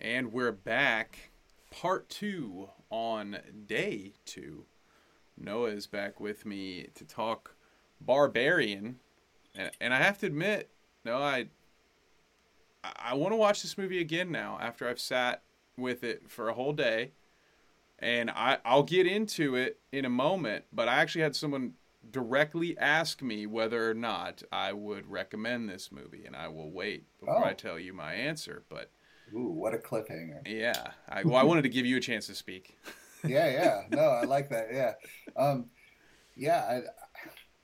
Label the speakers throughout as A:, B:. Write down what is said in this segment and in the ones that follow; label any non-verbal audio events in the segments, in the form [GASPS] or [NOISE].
A: And we're back, part two on day two. Noah is back with me to talk Barbarian, and, and I have to admit, no, I I want to watch this movie again now after I've sat with it for a whole day, and I I'll get into it in a moment. But I actually had someone directly ask me whether or not I would recommend this movie, and I will wait before
B: Oh.
A: I tell you my answer. But
B: Ooh, what a cliffhanger.
A: yeah, I, well, I wanted to give you a chance to speak. [LAUGHS]
B: Yeah, yeah. No, I like that. Yeah. Um, yeah,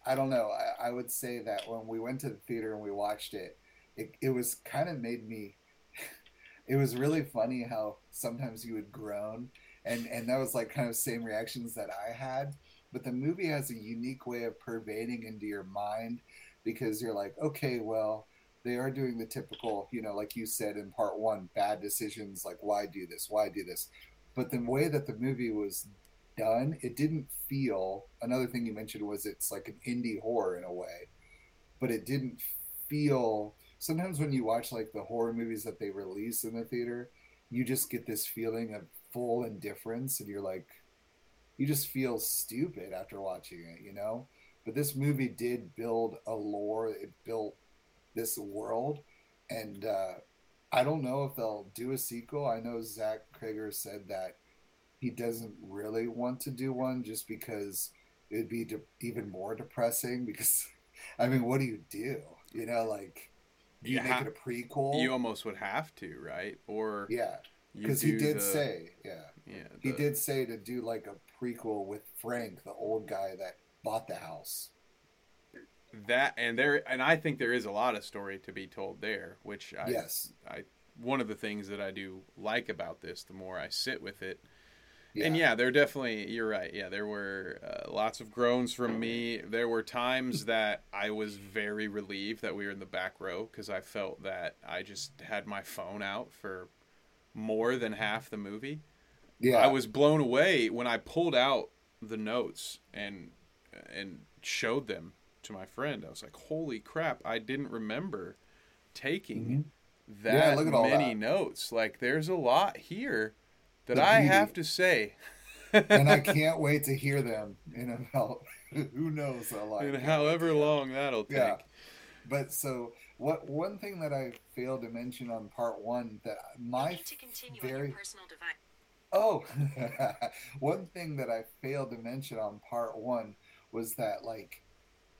B: I, I don't know. I, I would say that when we went to the theater and we watched it, it, it was kind of made me, [LAUGHS] it was really funny how sometimes you would groan. And, and that was like kind of same reactions that I had. But the movie has a unique way of pervading into your mind because you're like, okay, well, they are doing the typical, you know, like you said in part one, bad decisions, like why do this, why do this. But the way that the movie was done, it didn't feel. Another thing you mentioned was it's like an indie horror in a way, but it didn't feel. Sometimes when you watch like the horror movies that they release in the theater, you just get this feeling of full indifference, and you're like, you just feel stupid after watching it, you know. But this movie did build a lore. It built this world, and uh, I don't know if they'll do a sequel. I know Zach Cregger said that he doesn't really want to do one just because it'd be de- even more depressing. Because, [LAUGHS] I mean, what do you do? You know, like, do you
A: You
B: make
A: ha-
B: it a prequel?
A: You almost would have to, right? Or
B: yeah, because he did
A: the-
B: say, yeah,
A: yeah,
B: he did say to do like a prequel with Frank, the old guy that bought the house.
A: That, and there, and I think there is a lot of story to be told there, which I,
B: yes,
A: I, one of the things that I do like about this, the more I sit with it,
B: yeah,
A: And yeah, there definitely, you're right. Yeah, there were uh, lots of groans from me. There were times that I was very relieved that we were in the back row because I felt that I just had my phone out for more than half the movie.
B: yeah.
A: I was blown away when I pulled out the notes and and showed them to my friend. I was like, "Holy crap! I didn't remember taking
B: Mhm.
A: that
B: Yeah, look at
A: many
B: that.
A: notes. Like, there's a lot here that
B: The
A: I
B: beauty.
A: have to say."
B: and I [LAUGHS] can't wait to hear them in about [LAUGHS] who knows how long.
A: and however long that'll take.
B: Yeah. But so what? One thing that I failed to mention on part one that my
C: need to continue on
B: very
C: your personal device.
B: oh, [LAUGHS] one thing that I failed to mention on part one was that like,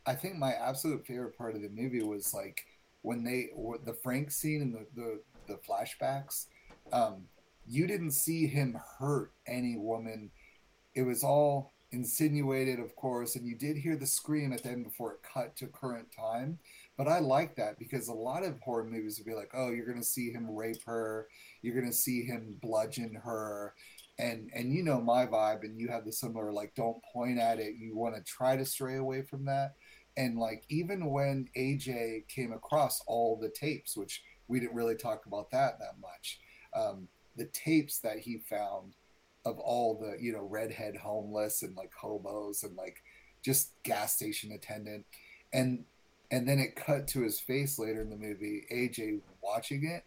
B: I think my absolute favorite part of the movie was like when they the Frank scene and the the, the flashbacks. Um, you didn't see him hurt any woman. It was all insinuated, of course, and you did hear the scream at the end before it cut to current time. But I like that because a lot of horror movies would be like, "Oh, you're going to see him rape her, you're going to see him bludgeon her," and and you know my vibe, and you have the similar like, "Don't point at it." You want to try to stray away from that, and like even when AJ came across all the tapes, which we didn't really talk about that that much, um, the tapes that he found of all the you know redhead homeless and like hobos and like just gas station attendant and and then it cut to his face later in the movie aj watching it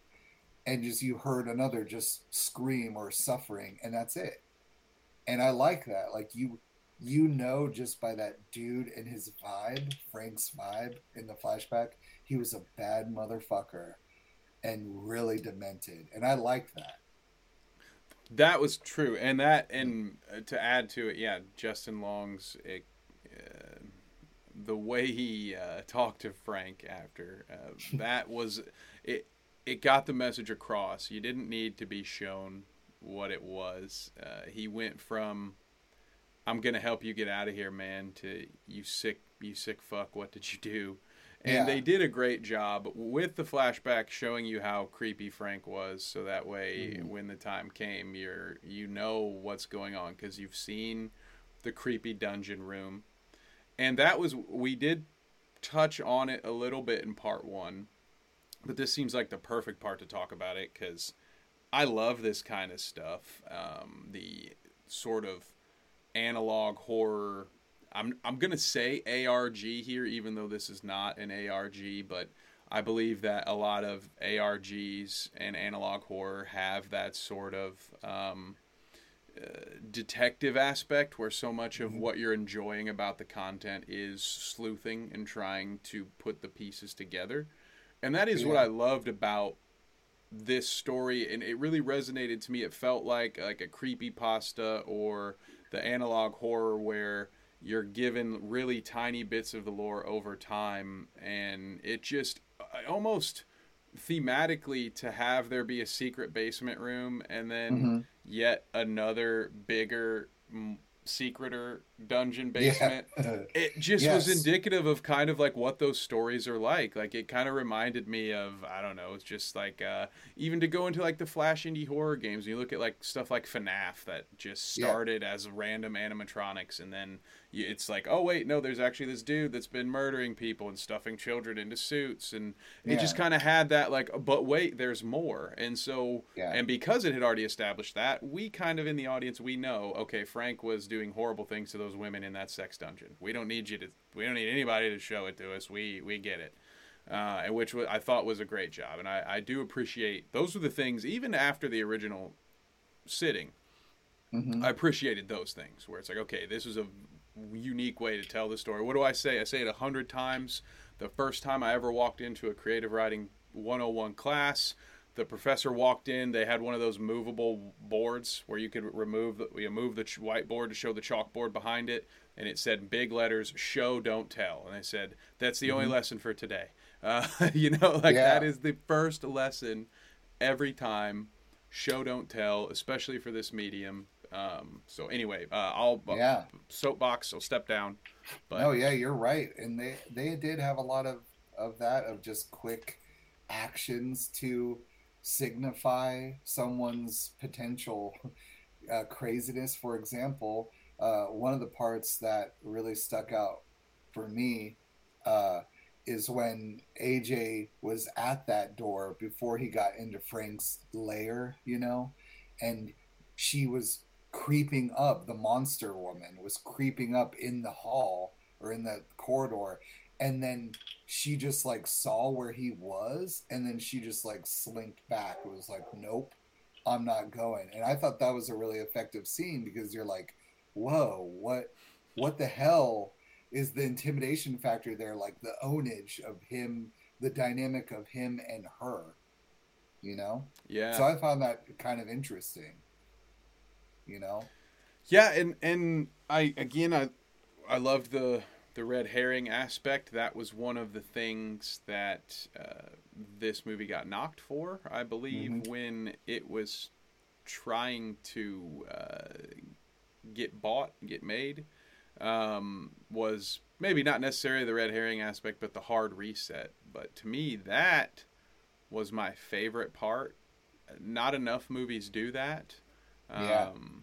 B: and just you heard another just scream or suffering and that's it. And i like that like you you know just by that dude and his vibe frank's vibe in the flashback he was a bad motherfucker and really demented and i like that
A: That was true, and that and uh, to add to it, yeah, Justin Long's it, uh, the way he uh, talked to Frank after uh, [LAUGHS] that was it. It got the message across. You didn't need to be shown what it was. Uh, he went from "I'm gonna help you get out of here, man" to "You sick, you sick fuck. What did you do?" And
B: Yeah.
A: they did a great job with the flashback showing you how creepy Frank was, so that way
B: Mhm.
A: when the time came, you're you know what's going on because you've seen the creepy dungeon room, and that was we did touch on it a little bit in part one, but this seems like the perfect part to talk about it because I love this kind of stuff. Um, the sort of analog horror. I'm I'm gonna say ARG here, even though this is not an ARG, but I believe that a lot of ARGs and analog horror have that sort of um, uh, detective aspect where so much of
B: Mhm.
A: what you're enjoying about the content is sleuthing and trying to put the pieces together. And that is what I loved about this story and it really resonated to me. It felt like like a creepy pasta or the analog horror where you're given really tiny bits of the lore over time and it just almost thematically to have there be a secret basement room and then
B: Mhm.
A: yet another bigger m- secreter dungeon basement
B: Yeah. [LAUGHS]
A: it just was indicative of kind of like what those stories are like like it kind of reminded me of i don't know it's just like uh even to go into like the flash indie horror games you look at like stuff like FNAF that just
B: Yeah.
A: started as random animatronics and then it's like oh wait no there's actually this dude that's been murdering people and stuffing children into suits and it just kind of had that like but wait there's more and so
B: Yeah.
A: and because it had already established that we kind of in the audience we know okay frank was doing horrible things to those women in that sex dungeon we don't need you to we don't need anybody to show it to us we we get it uh, and which I thought was a great job, and I, I do appreciate those were the things even after the original sitting.
B: Mhm.
A: I appreciated those things where it's like, okay, this is a unique way to tell the story. What do I say? I say it a hundred times. The first time I ever walked into a creative writing 101 class, the professor walked in. They had one of those movable boards where you could remove the, you move the ch- whiteboard to show the chalkboard behind it, and it said big letters, "Show, don't tell." And I said, "That's the only lesson for today." [LAUGHS] Uh, [LAUGHS] you know, like
B: Yeah.
A: that is the first lesson every time. Show, don't tell, especially for this medium. Um, so anyway, uh, I'll
B: Yeah.
A: soapbox. I'll step down. But
B: no, yeah, you're right, and they they did have a lot of of that of just quick actions to signify someone's potential uh, craziness. For example, uh, one of the parts that really stuck out for me uh, is when AJ was at that door before he got into Frank's lair, you know, and she was creeping up. The monster woman was creeping up in the hall or in the corridor, and then she just like saw where he was, and then she just like slinked back. It was like, nope, I'm not going. And I thought that was a really effective scene because you're like, whoa, what, what the hell is the intimidation factor there? Like the ownage of him, the dynamic of him and her, you know.
A: yeah,
B: So I found that kind of interesting. You know.
A: Yeah, and and I again I I loved the the red herring aspect. That was one of the things that uh, this movie got knocked for, I believe,
B: Mhm.
A: when it was trying to uh, get bought, get made. Um, was maybe not necessarily the red herring aspect, but the hard reset. But to me, that was my favorite part. Not enough movies do that.
B: Yeah.
A: Um,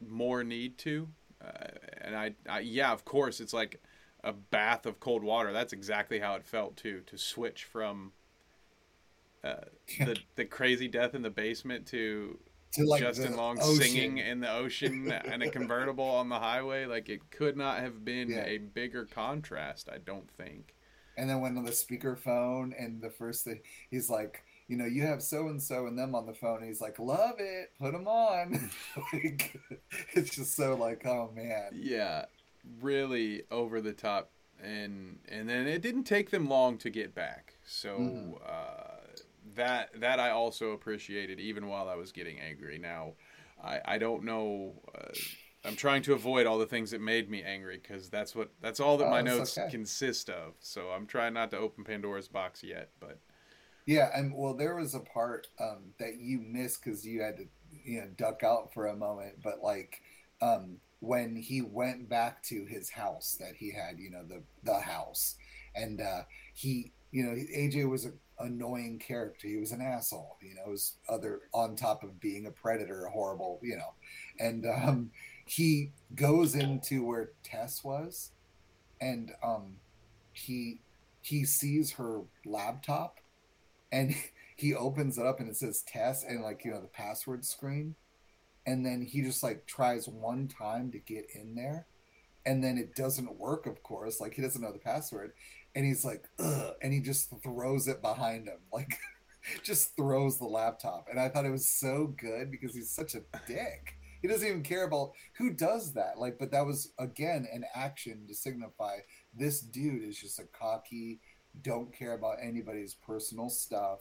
A: more need to. Uh, and I, I, yeah, of course, it's like a bath of cold water. That's exactly how it felt too. To switch from uh, [LAUGHS] the the crazy death in the basement to
B: to like
A: Justin Long
B: ocean.
A: singing in the ocean [LAUGHS] and a convertible on the highway. Like it could not have been
B: Yeah.
A: a bigger contrast. I don't think.
B: And then went on the speakerphone, and the first thing he's like, you know, you have so and so and them on the phone. He's like, love it, put them on. [LAUGHS] like, it's just so like, oh man,
A: Yeah, really over the top, and and then it didn't take them long to get back. So
B: Mhm.
A: uh, that that I also appreciated, even while I was getting angry. Now, I I don't know. Uh, I'm trying to avoid all the things that made me angry because that's what that's all that
B: Oh,
A: my notes
B: okay.
A: consist of. So I'm trying not to open Pandora's box yet, but
B: yeah. And well, there was a part um, that you missed because you had to, you know, duck out for a moment. But like um, when he went back to his house that he had, you know, the the house, and uh, he, you know, AJ was an annoying character. He was an asshole, you know, was other on top of being a predator, horrible, you know. And um he goes into where Tess was and um he he sees her laptop and [LAUGHS] he opens it up and it says Tess and like, you know, the password screen. And then he just like tries one time to get in there and then it doesn't work of course like he doesn't know the password and he's like, Ugh, and he just throws it behind him, [LAUGHS] like just throws the laptop. And I thought it was so good because he's such a dick. He doesn't even care about who does that. Like, but that was again an action to signify this dude is just a cocky, don't care about anybody's personal stuff.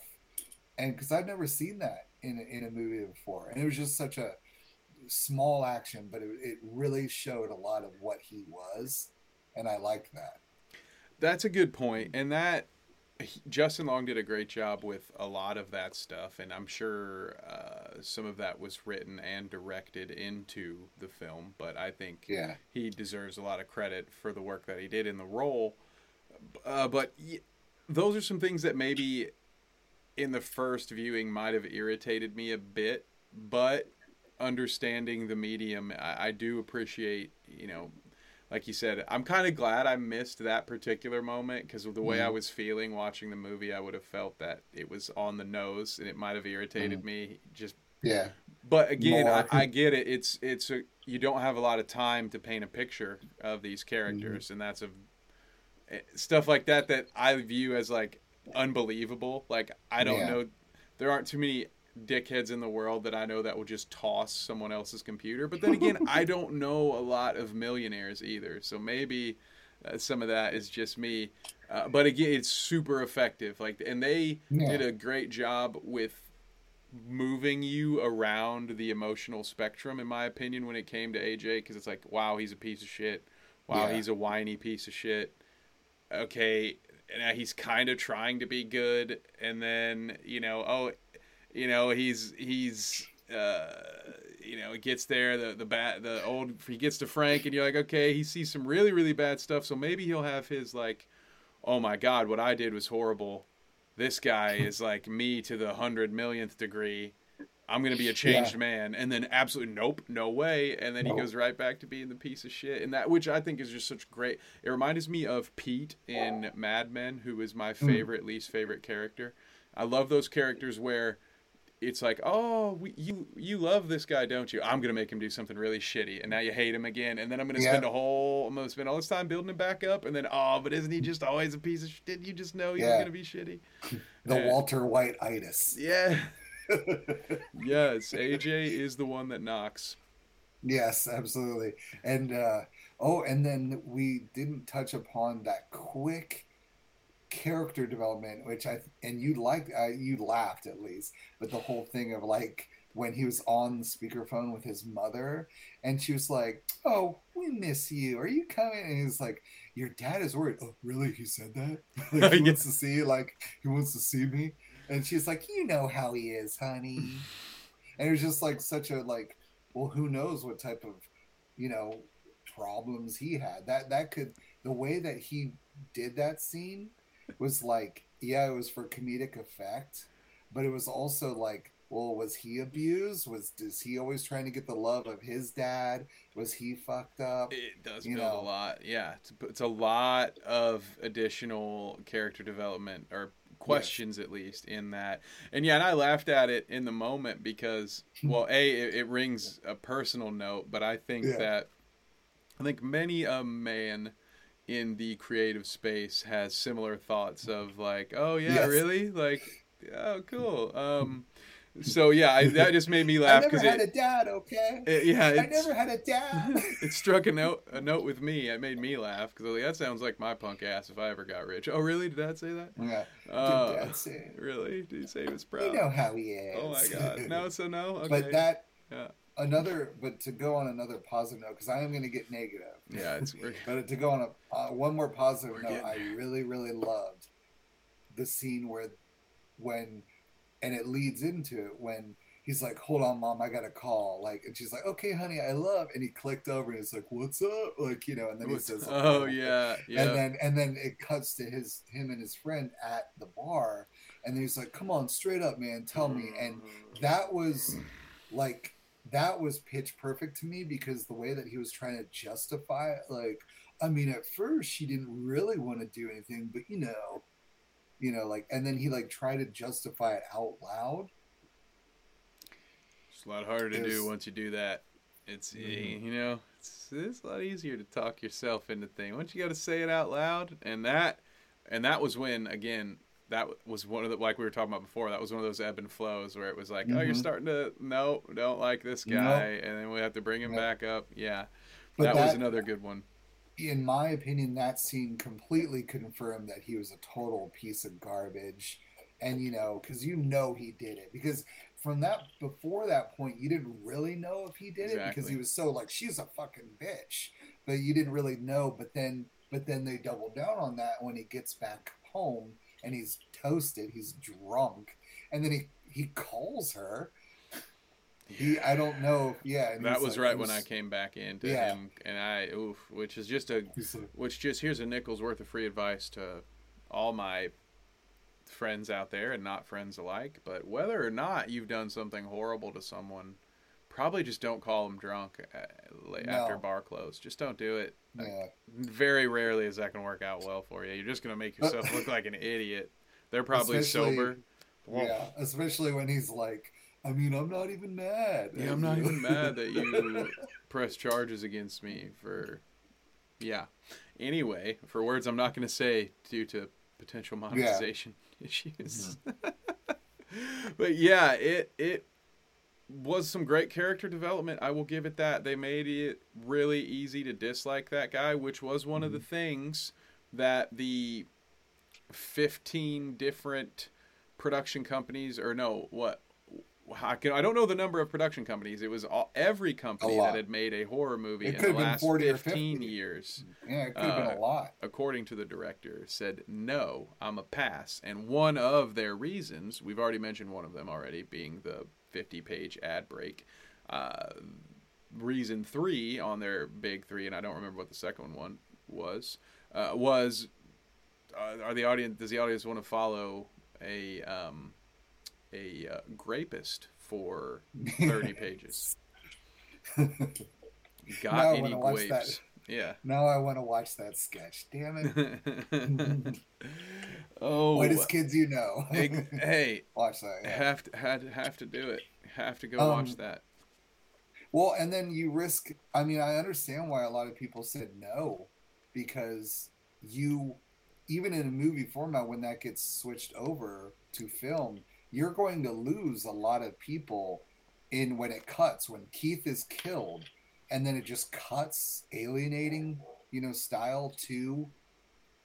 B: And because I've never seen that in a, in a movie before, and it was just such a small action, but it, it really showed a lot of what he was, and I liked that.
A: That's a good point, and that Justin Long did a great job with a lot of that stuff, and I'm sure uh, some of that was written and directed into the film. But I think
B: yeah.
A: he deserves a lot of credit for the work that he did in the role. Uh, but those are some things that maybe in the first viewing might have irritated me a bit, but understanding the medium, I, I do appreciate, you know, like you said, I'm kind of glad I missed that particular moment because of the way mm. I was feeling watching the movie. I would have felt that it was on the nose and it might have irritated mm. me. Just
B: yeah.
A: But again, I, I, [LAUGHS] get it. It's it's a, you don't have a lot of time to paint a picture of these characters, mm. and that's a stuff like that that I view as like unbelievable. Like I don't yeah. know, there aren't too many dickheads in the world that I know that will just toss someone else's computer. But then again, I don't [LAUGHS] know a lot of millionaires either. So maybe uh, some of that is just me. Uh, but again, it's super effective. Like, and they yeah. did a great job with moving you around the emotional spectrum, in my opinion, when it came to AJ. Because it's like, wow, he's a piece of shit. Wow, yeah. he's a whiny piece of shit. Okay, and he's kind of trying to be good, and then you know, oh, you know he's he's uh, you know, it gets there, the the bat, the old, he gets to Frank, and you're like, okay, he sees some really really bad stuff, so maybe he'll have his like, oh my god, what I did was horrible. This guy is like me to the hundred millionth degree. I'm gonna be a changed yeah. man, and then absolutely nope, no way, and then nope. he goes right back to being the piece of shit, and that which I think is just such great. It reminds me of Pete in Mad Men, who is my mm. favorite, mm. least favorite character. I love those characters where it's like, oh, we, you you love this guy, don't you? I'm gonna make him do something really shitty, and now you hate him again, and then I'm gonna yeah. spend a whole, I'm gonna spend all this time building him back up, and then oh, but isn't he just always a piece of shit? Didn't you just know he yeah. was gonna be shitty? [LAUGHS]
B: the and, Walter White itis.
A: Yeah. Yes, AJ is the one that knocks.
B: Yes, absolutely, and uh, oh, and then we didn't touch upon that quick character development, which I and you liked, uh, you laughed at least, but the whole thing of like when he was on the speakerphone with his mother, and she was like, "Oh, we miss you. Are you coming?" And he's like, "Your dad is worried." Oh, really? He said that? [LAUGHS] like he [LAUGHS] wants to see. Like he wants to see me. And she's like, "You know how he is, honey." and it was just like such a like, well, who knows what type of, you know, problems he had. That that could the way that he did that scene was like, yeah, it was for comedic effect, but it was also like, well, was he abused? Was is he always trying to get the love of his dad? Was he fucked up?
A: It does you build know? a lot. Yeah, it's, it's, a lot of additional character development or questions yes. at least in that. And yeah, and I laughed at it in the moment because, [LAUGHS] well, a it, it rings a personal note, but I think yeah. that I think many a man in the creative space has similar thoughts of like, oh yeah, yes. really, like, oh cool. Um, so yeah, I, that just made me [LAUGHS] laugh
B: because had it, a dad. Okay.
A: It, yeah,
B: I never had a dad. [LAUGHS]
A: it struck a note a note with me. It made me laugh because like, that sounds like my punk ass if I ever got rich. Oh really? Did Dad say that?
B: Yeah.
A: Uh, Did Dad say? Really? Did he say he was proud?
B: You know how he is.
A: Oh my god. No, [LAUGHS] so no. Okay.
B: But that. Yeah another, but to go on another positive note, because I am going to get negative.
A: Yeah, it's.
B: but to go on a uh, one more positive note, I really, really loved the scene where, when, and it leads into it when he's like, "Hold on, mom, I got a call." Like, and she's like, "Okay, honey, I love." And he clicked over and he's like, "What's up?" Like, you know, and then he says,
A: "Oh yeah, yeah."
B: And then and then it cuts to his him and his friend at the bar, and he's like, "Come on, straight up, man, tell me." And that was like that was pitch perfect to me because the way that he was trying to justify it, like, I mean, at first she didn't really want to do anything, but you know, you know, like, and then he like tried to justify it out loud.
A: It's a lot harder to do once you do that. It's mm-hmm. you know, it's, it's a lot easier to talk yourself into things once you got to say it out loud, and that and that was when again that was one of the like we were talking about before. That was one of those ebb and flows where it was like, mm-hmm. oh, you're mm-hmm. starting to no, don't like this guy, nope. and then we have to bring him back up. Yeah, that, that was another good one.
B: In my opinion, that scene completely confirmed that he was a total piece of garbage, and you know, because you know he did it because from that before that point, you didn't really know if he did exactly. it because he was so like she's a fucking bitch, but you didn't really know. But then, but then they double down on that when he gets back home and he's toasted, he's drunk, and then he he calls her. He, I don't know. Yeah,
A: that was like, right was, when I came back into yeah. him, and I, oof, which is just a, which just here's a nickel's worth of free advice to all my friends out there and not friends alike. But whether or not you've done something horrible to someone, probably just don't call them drunk uh, after no. bar close. Just don't do it. Yeah. Very rarely is that going to work out well for you. You're just going to make yourself look like an idiot. They're probably especially, sober.
B: Yeah, especially when he's like, I mean, I'm not even mad.
A: Yeah, I'm not even mad that you [LAUGHS] press charges against me for. Yeah. Anyway, for words I'm not going to say due to potential monetization yeah. [LAUGHS] issues. Mm-hmm. [LAUGHS] but yeah, it it was some great character development. I will give it that. They made it really easy to dislike that guy, which was one mm-hmm. of the mm-hmm. things that the 15 different production companies or no, what I, can, I don't know the number of production companies. It was all, every company that had made a horror movie it in the last 15 years.
B: Yeah, it could have uh, been a uh, lot.
A: According to the director, said, no, I'm a pass. And one of their reasons, we've already mentioned one of them already, being the 50 page ad break. Uh, reason three on their big three, and I don't remember what the second one was, uh, was uh, are the audience does the audience want to follow a um, a uh, grapist for [LAUGHS] 30 pages? [LAUGHS] Got any grapes? Yeah.
B: Now I want to watch that sketch. Damn it. [LAUGHS] oh. Whitest kids you know.
A: hey.
B: Watch that. Yeah.
A: Have to have, have to do it. Have to go um, watch that.
B: Well, and then you risk I mean, I understand why a lot of people said no because you even in a movie format when that gets switched over to film, you're going to lose a lot of people in when it cuts when Keith is killed and then it just cuts alienating you know style to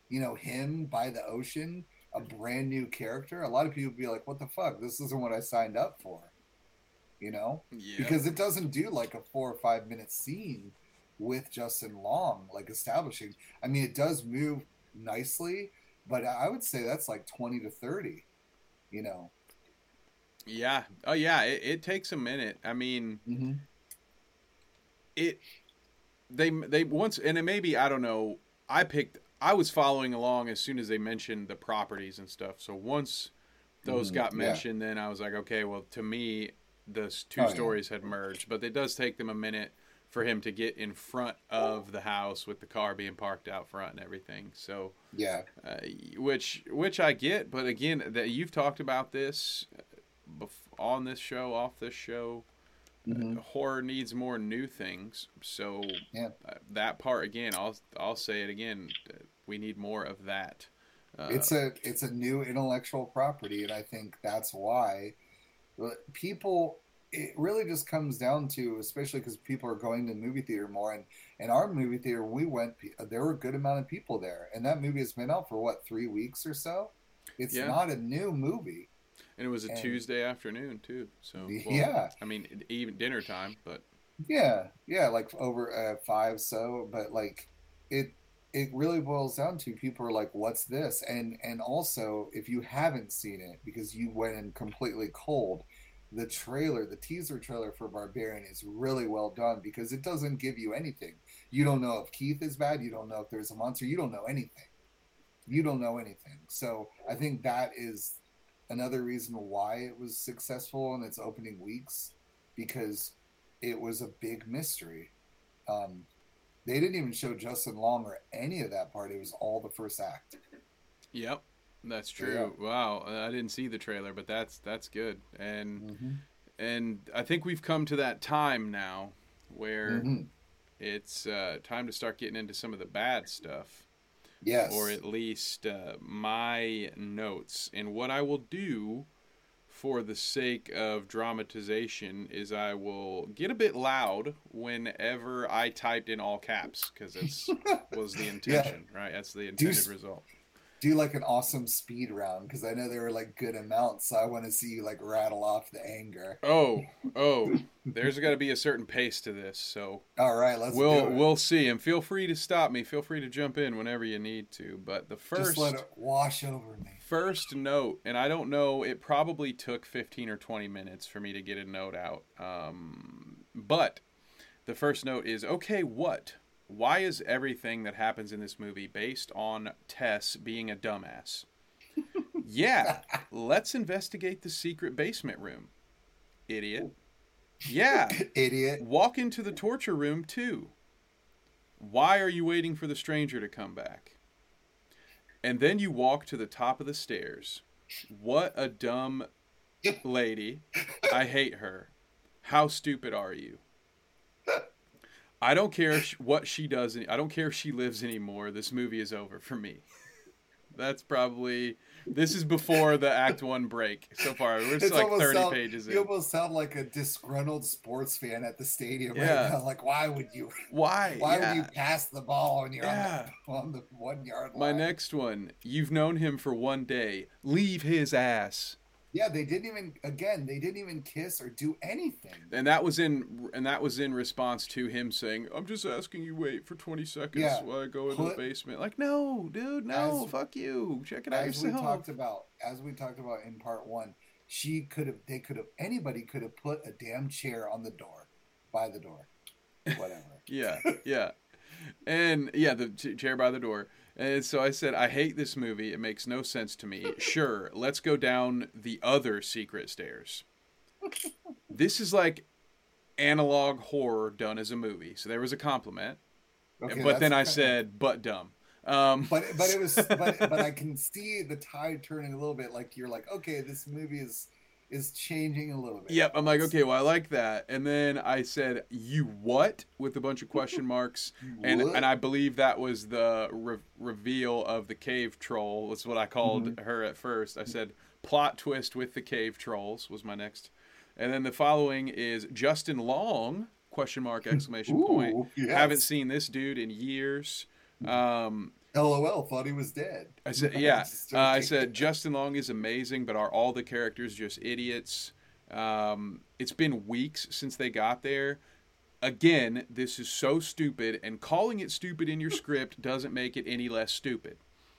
B: you know him by the ocean a brand new character. A lot of people be like what the fuck? This isn't what i signed up for you know? Yeah. because it doesn't do like a four or five minute scene with justin long like establishing. I mean it does move nicely but i would say that's like 20 to 30 you know
A: yeah oh yeah it, it takes a minute i mean mm-hmm it they they once and it maybe I don't know. I picked I was following along as soon as they mentioned the properties and stuff. So once those mm, got mentioned, yeah. then I was like, okay, well, to me, the two oh, stories yeah. had merged. But it does take them a minute for him to get in front of the house with the car being parked out front and everything. So
B: yeah,
A: uh, which which I get, but again, that you've talked about this uh, on this show, off this show. Mm-hmm. Uh, horror needs more new things. So
B: yeah.
A: uh, that part again, I'll I'll say it again. Uh, we need more of that.
B: Uh, it's a it's a new intellectual property, and I think that's why people. It really just comes down to, especially because people are going to movie theater more, and in our movie theater, we went. There were a good amount of people there, and that movie has been out for what three weeks or so. It's yeah. not a new movie
A: and it was a and, Tuesday afternoon too. So well,
B: yeah,
A: I mean even dinner time, but
B: yeah, yeah, like over uh, five. So, but like it, it really boils down to people are like, "What's this?" And and also if you haven't seen it because you went in completely cold, the trailer, the teaser trailer for Barbarian is really well done because it doesn't give you anything. You don't know if Keith is bad. You don't know if there's a monster. You don't know anything. You don't know anything. So I think that is another reason why it was successful in its opening weeks because it was a big mystery. Um, they didn't even show Justin Long or any of that part. It was all the first act.
A: Yep, that's true. Yeah. Wow, I didn't see the trailer, but that's that's good. And mm-hmm. and I think we've come to that time now where mm-hmm. it's uh, time to start getting into some of the bad stuff.
B: Yes.
A: or at least uh, my notes. And what I will do for the sake of dramatization is I will get a bit loud whenever I typed in all caps because that [LAUGHS] was the intention, right? That's the intended
B: s-
A: result.
B: Do like an awesome speed round because I know there were like good amounts. So I want to see you like rattle off the anger.
A: Oh, [LAUGHS] oh, there's got to be a certain pace to this, so
B: All right, let's
A: we'll we'll see. And feel free to stop me. Feel free to jump in whenever you need to. But the
B: Just
A: first
B: let it wash over me.
A: first note, and I don't know, it probably took 15 or 20 minutes for me to get a note out. Um, but the first note is okay, what? Why is everything that happens in this movie based on Tess being a dumbass? [LAUGHS] yeah, let's investigate the secret basement room. Idiot. Yeah, [LAUGHS]
B: Idiot.
A: walk into the torture room too. Why are you waiting for the stranger to come back? And then you walk to the top of the stairs. What a dumb [LAUGHS] lady. I hate her. How stupid are you? I don't care what she does. I don't care if she lives anymore. This movie is over for me. [LAUGHS] That's probably. This is before the Act One break. So far, we're just like thirty
B: sound-
A: pages
B: You
A: in.
B: almost sound like a disgruntled sports fan at the stadium
A: Yeah.
B: right now. Like, why would you?
A: Why?
B: Why
A: Yeah.
B: would you pass the ball when you're
A: Yeah.
B: on, the, on the one yard line?
A: My next one. You've known him for one day. Leave his ass.
B: Yeah, they didn't even. Again, they didn't even kiss or do anything.
A: And that was in and that was in response to him saying, "I'm just asking you wait for 20 seconds
B: Yeah.
A: while I go into
B: Put-
A: the basement." Like, no, dude, no,
B: As-
A: fuck you. Check it out
B: As we talked about, as we talked about in part one, she could have. They could have. Anybody could have put a damn chair on the door, by the door, whatever. [LAUGHS]
A: Yeah, yeah. And yeah, the ch- chair by the door. And so I said, I hate this movie. It makes no sense to me. [LAUGHS] Sure, let's go down the other secret stairs. This is like analog horror done as a movie. So there was a compliment.
B: Okay,
A: but then I
B: that's
A: said, but dumb. Um,
B: but but it was but but I [LAUGHS] can see the tide turning a little bit. Like you're like, okay, this movie is is changing a little bit.
A: Yep, I'm like, okay, well, I like that. And then I said, "You what?" with a bunch of question [LAUGHS] marks, and
B: What?
A: and I believe that was the re- reveal of the cave troll. That's what I called
B: Mm-hmm.
A: her at first. I said, "Plot twist with the cave trolls" was my next, and then the following is Justin Long question mark [LAUGHS] exclamation point.
B: Yes.
A: Haven't seen this dude in years. Um,
B: LOL thought he was dead.
A: I said, [LAUGHS] yeah. Uh, I said Justin Long is amazing, but are all the characters just idiots? Um, it's been weeks since they got there. Again, this is so stupid, and calling it stupid in your [LAUGHS] script doesn't make it any less stupid.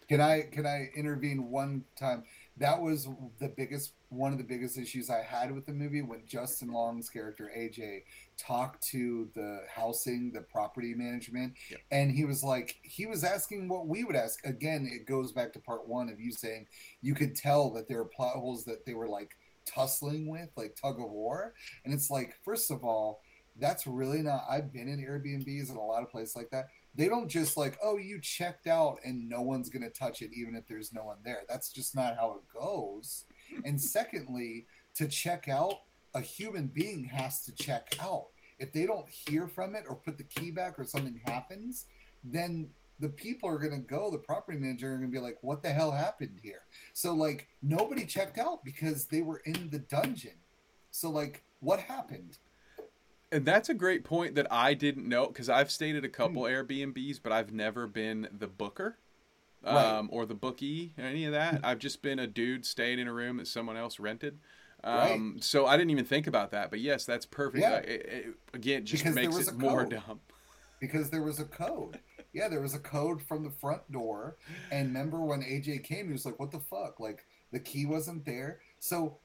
B: Can I can I intervene one time? That was the biggest one of the biggest issues I had with the movie when Justin Long's character AJ talked to the housing, the property management,
A: Yep.
B: and he was like he was asking what we would ask. Again, it goes back to part one of you saying you could tell that there were plot holes that they were like tussling with, like tug of war. And it's like, first of all, that's really not I've been in Airbnbs and a lot of places like that they don't just like oh you checked out and no one's going to touch it even if there's no one there that's just not how it goes and secondly to check out a human being has to check out. If they don't hear from it or put the key back or something happens then the people are going to go the property manager are going to be like what the hell happened here? So like nobody checked out because they were in the dungeon. So like what happened?
A: And that's a great point that I didn't know because I've stayed at a couple hmm. Airbnbs, but I've never been the booker um,
B: Right.
A: or the bookie any of that. I've just been a dude staying in a room that someone else rented.
B: Right.
A: Um, So I didn't even think about that. But yes, that's perfect.
B: Yeah.
A: It- it- again, just
B: Because
A: makes it more
B: code.
A: dumb.
B: because there was a code. Yeah, there was a code from the front door. And remember when AJ came, he was like, "What the fuck?" Like the key wasn't there. So,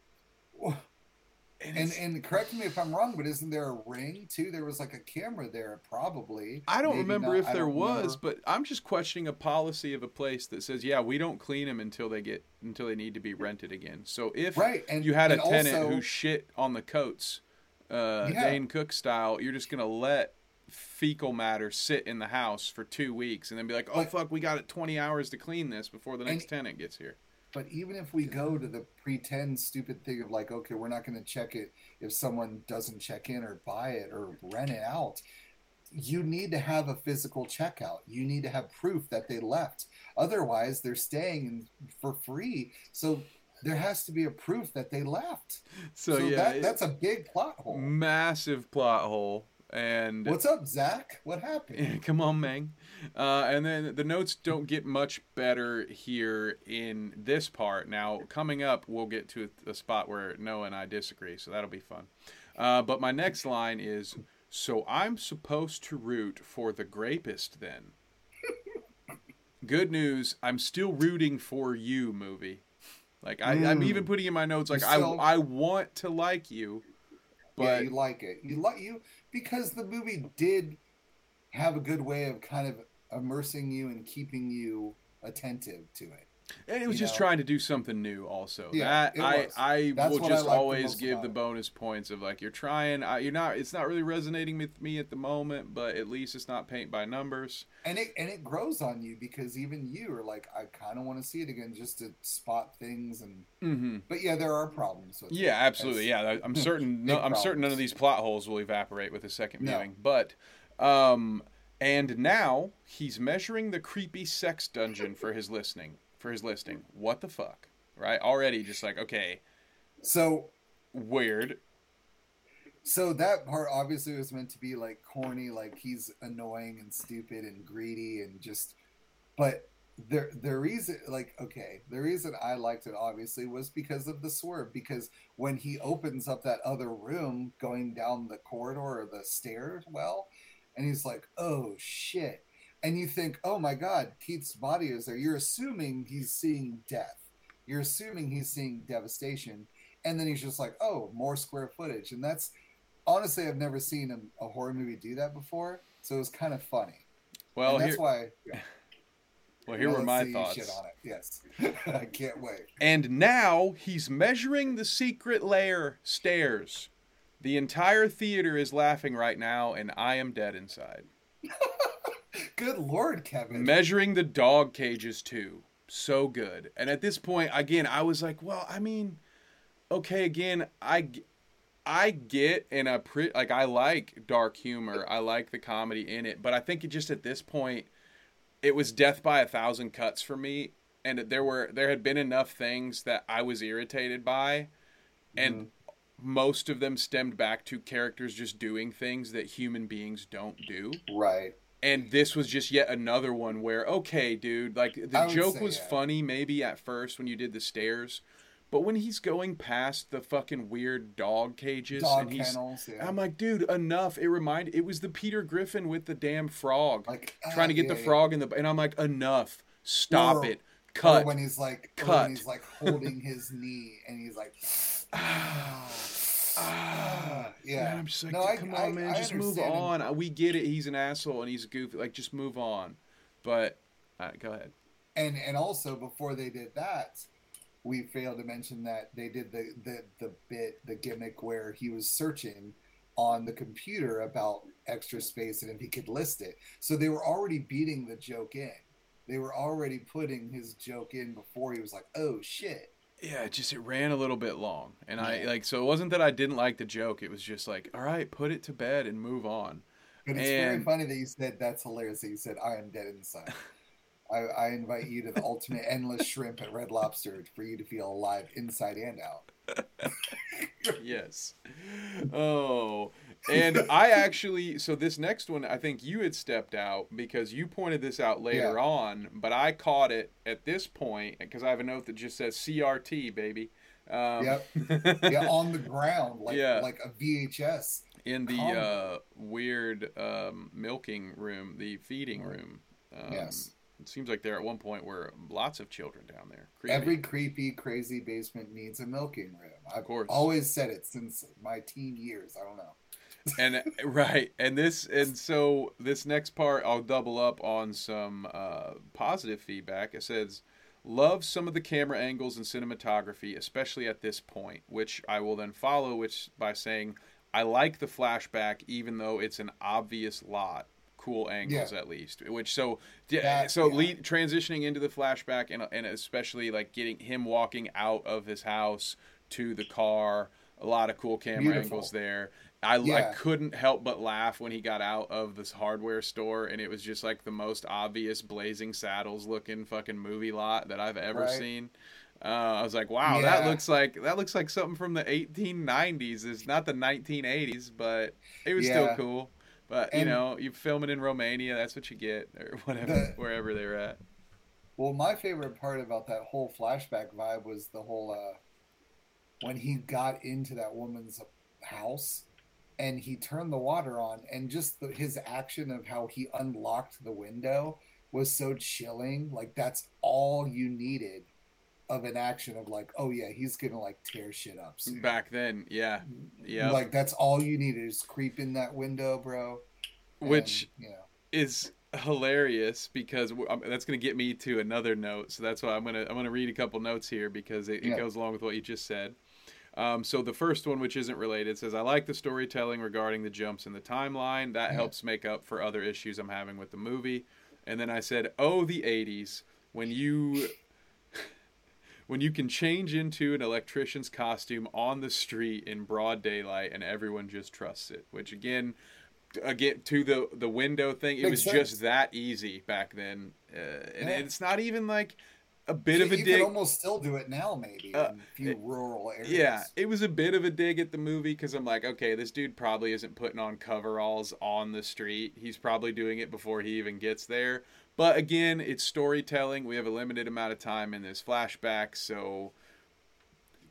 A: And,
B: and and correct me if I'm wrong, but isn't there a ring too? There was like a camera there, probably.
A: I don't
B: Maybe
A: remember
B: not,
A: if there was,
B: remember.
A: but I'm just questioning a policy of a place that says, yeah, we don't clean them until they get until they need to be rented again. So if
B: right. And
A: you had a tenant
B: also,
A: who shit on the coats, uh,
B: Yeah.
A: Dane Cook style, you're just gonna let fecal matter sit in the house for two weeks and then be like, oh
B: But-
A: fuck, we got it 20 hours to clean this before the next
B: And-
A: tenant gets here.
B: But even if we go to the pretend stupid thing of like, okay, we're not going to check it if someone doesn't check in or buy it or rent it out, you need to have a physical checkout. You need to have proof that they left. Otherwise, they're staying for free. So there has to be a proof that they left.
A: So,
B: So
A: yeah,
B: that, that's a big plot hole.
A: massive plot hole. And
B: What's up, Zach? What happened? [LAUGHS]
A: Come on, Meng. Uh, and then the notes don't get much better here in this part. Now, coming up, we'll get to a, spot where Noah and I disagree, so that'll be fun. Uh, but my next line is So I'm supposed to root for the grapist then? [LAUGHS] Good news, I'm still rooting for you, movie. Like, I, I'm
B: Mm.
A: even putting in my notes, like,
B: You're
A: I, I want to like you,
B: yeah,
A: but
B: you like it. You like you because the movie did have a good way of kind of immersing you and keeping you attentive to it.
A: And it was
B: you
A: just
B: know?
A: trying to do something new, also.
B: Yeah,
A: that I. I
B: That's
A: will
B: what I
A: just
B: the
A: always give the bonus points of like you're trying. I, you're not. It's not really resonating with me at the moment, but at least it's not paint by numbers.
B: And it and it grows on you because even you are like, I kind of want to see it again just to spot things and.
A: Mm-hmm.
B: But yeah, there are problems. With it.
A: Yeah, absolutely.
B: That's-
A: Yeah, I'm [LAUGHS] certain. No, I'm certain none of these plot holes will evaporate with a second
B: No.
A: viewing. But, um, and now he's measuring the creepy sex dungeon for his listening. For his listing, what the fuck, right? Already, just like okay,
B: So
A: weird.
B: so that part obviously was meant to be like corny, like he's annoying and stupid and greedy and just. But the the reason, like, okay, the reason I liked it obviously was because of the swerve. Because when he opens up that other room, going down the corridor or the stairs, well, and he's like, "Oh shit." And you think, oh my God, Keith's body is there. You're assuming he's seeing death. You're assuming he's seeing devastation. And then he's just like, oh, more square footage. And that's honestly, I've never seen a, a horror movie do that before. So it was kind of funny.
A: Well,
B: and that's
A: here,
B: why. [LAUGHS] yeah,
A: well, here
B: now
A: were my thoughts.
B: Shit on it. Yes. [LAUGHS] I can't wait.
A: And now he's measuring the secret lair stairs. The entire theater is laughing right now, and I am dead inside. [LAUGHS]
B: Good Lord, Kevin.
A: Measuring the dog cages too. So good. And at this point, again, I was like, well, I mean, okay, again, I I get and I pre- like I like dark humor. I like the comedy in it, but I think it just at this point, it was death by a thousand cuts for me. And there were there had been enough things that I was irritated by, and mm-hmm. Most of them stemmed back to characters just doing things that human beings don't do
B: right.
A: and this was just yet another one where okay dude like the joke was funny maybe at first when you did the stairs but when he's going past the fucking weird dog cages
B: Dog
A: and he's
B: kennels. Yeah.
A: i'm like dude enough it reminded it was the peter griffin with the damn frog
B: like
A: trying to
B: ah,
A: get
B: yeah,
A: the frog in the and i'm like enough stop
B: Or-
A: it cut
B: when he's like,
A: Cut.
B: when he's like holding his knee and he's like, ah, [SIGHS] ah, yeah.
A: And I'm just like,
B: No, I-
A: come
B: I-
A: on, man,
B: I
A: just move
B: understand him.
A: on. We get it. He's an asshole and he's goofy. Like, just move on. But, right, go ahead.
B: and and also before they did that we failed to mention that they did the the, the bit the gimmick where he was searching on the computer about extra space and if he could list it so they were already beating the joke in they were already putting his joke in before he was like oh shit
A: Yeah, just it ran a little bit long, and I like so it wasn't that I didn't like the joke. It was just like, all right, put it to bed and move on.
B: but it's very funny that you said that's hilarious that you said i am dead inside I, I invite you to the ultimate endless shrimp at red lobster for you to feel alive inside and out [LAUGHS]
A: yes. Oh, and I actually so this next one I think you had stepped out because you pointed this out later
B: Yeah.
A: on, but I caught it at this point because I have a note that just says CRT baby. Um,
B: Yep. [LAUGHS] yeah on the ground like
A: Yeah.
B: like a vhs
A: in the uh, weird um, milking room, the feeding room. Um,
B: Yes.
A: It seems like there at one point were lots of children down there. Creepy.
B: Every creepy, crazy basement needs a milking room. I've
A: course.
B: always said it since my teen years. I don't know.
A: And right and this and so this next part i'll double up on some uh, positive feedback it says love some of the camera angles and cinematography especially at this point which i will then follow which by saying i like the flashback even though it's an obvious lot cool angles at least which so yeah,
B: That-
A: so
B: yeah.
A: lead, transitioning into the flashback and, and especially like getting him walking out of his house to the car A lot of cool camera
B: Beautiful.
A: angles there. I, I couldn't help but laugh when he got out of this hardware store and it was just like the most obvious blazing saddles looking fucking movie lot that I've ever
B: Right.
A: seen. Uh, I was like, wow, that looks like that looks like something from the 1890s. It's not the 1980s, but it was
B: Yeah.
A: still cool. But you know, you film it in Romania, that's what you get, or [LAUGHS] whatever,
B: The-
A: wherever they're at.
B: Well, my favorite part about that whole flashback vibe was the whole uh, when he got into that woman's house and he turned the water on, and just the, his action of how he unlocked the window was so chilling. Like that's all you needed of an action of like, oh yeah, he's gonna like tear shit up. soon.
A: Back then, yeah, yeah.
B: Like that's all you needed is creep in that window, bro. And,
A: Which
B: you know,
A: is hilarious because um, that's going to get me to another note. So that's why I'm going to I'm going to read a couple notes here because it, it
B: Yeah.
A: goes along with what you just said. Um, so the first one, which isn't related, says I like the storytelling regarding the jumps in the timeline. That
B: Yeah.
A: helps make up for other issues I'm having with the movie. And then I said, "Oh, the '80s when you." [LAUGHS] When you can change into an electrician's costume on the street in broad daylight and everyone just trusts it, which again, again to the the window thing, it
B: Makes
A: was
B: sense.
A: just that easy back then, uh, and
B: Yeah.
A: it's not even like a bit
B: you,
A: of a
B: you
A: dig.
B: could almost still do it now, maybe
A: Uh,
B: in a few
A: it-
B: rural areas.
A: Yeah, it was a bit of a dig at the movie because I'm like, okay, this dude probably isn't putting on coveralls on the street. He's probably doing it before he even gets there. But again, it's storytelling. We have a limited amount of time in this flashback, so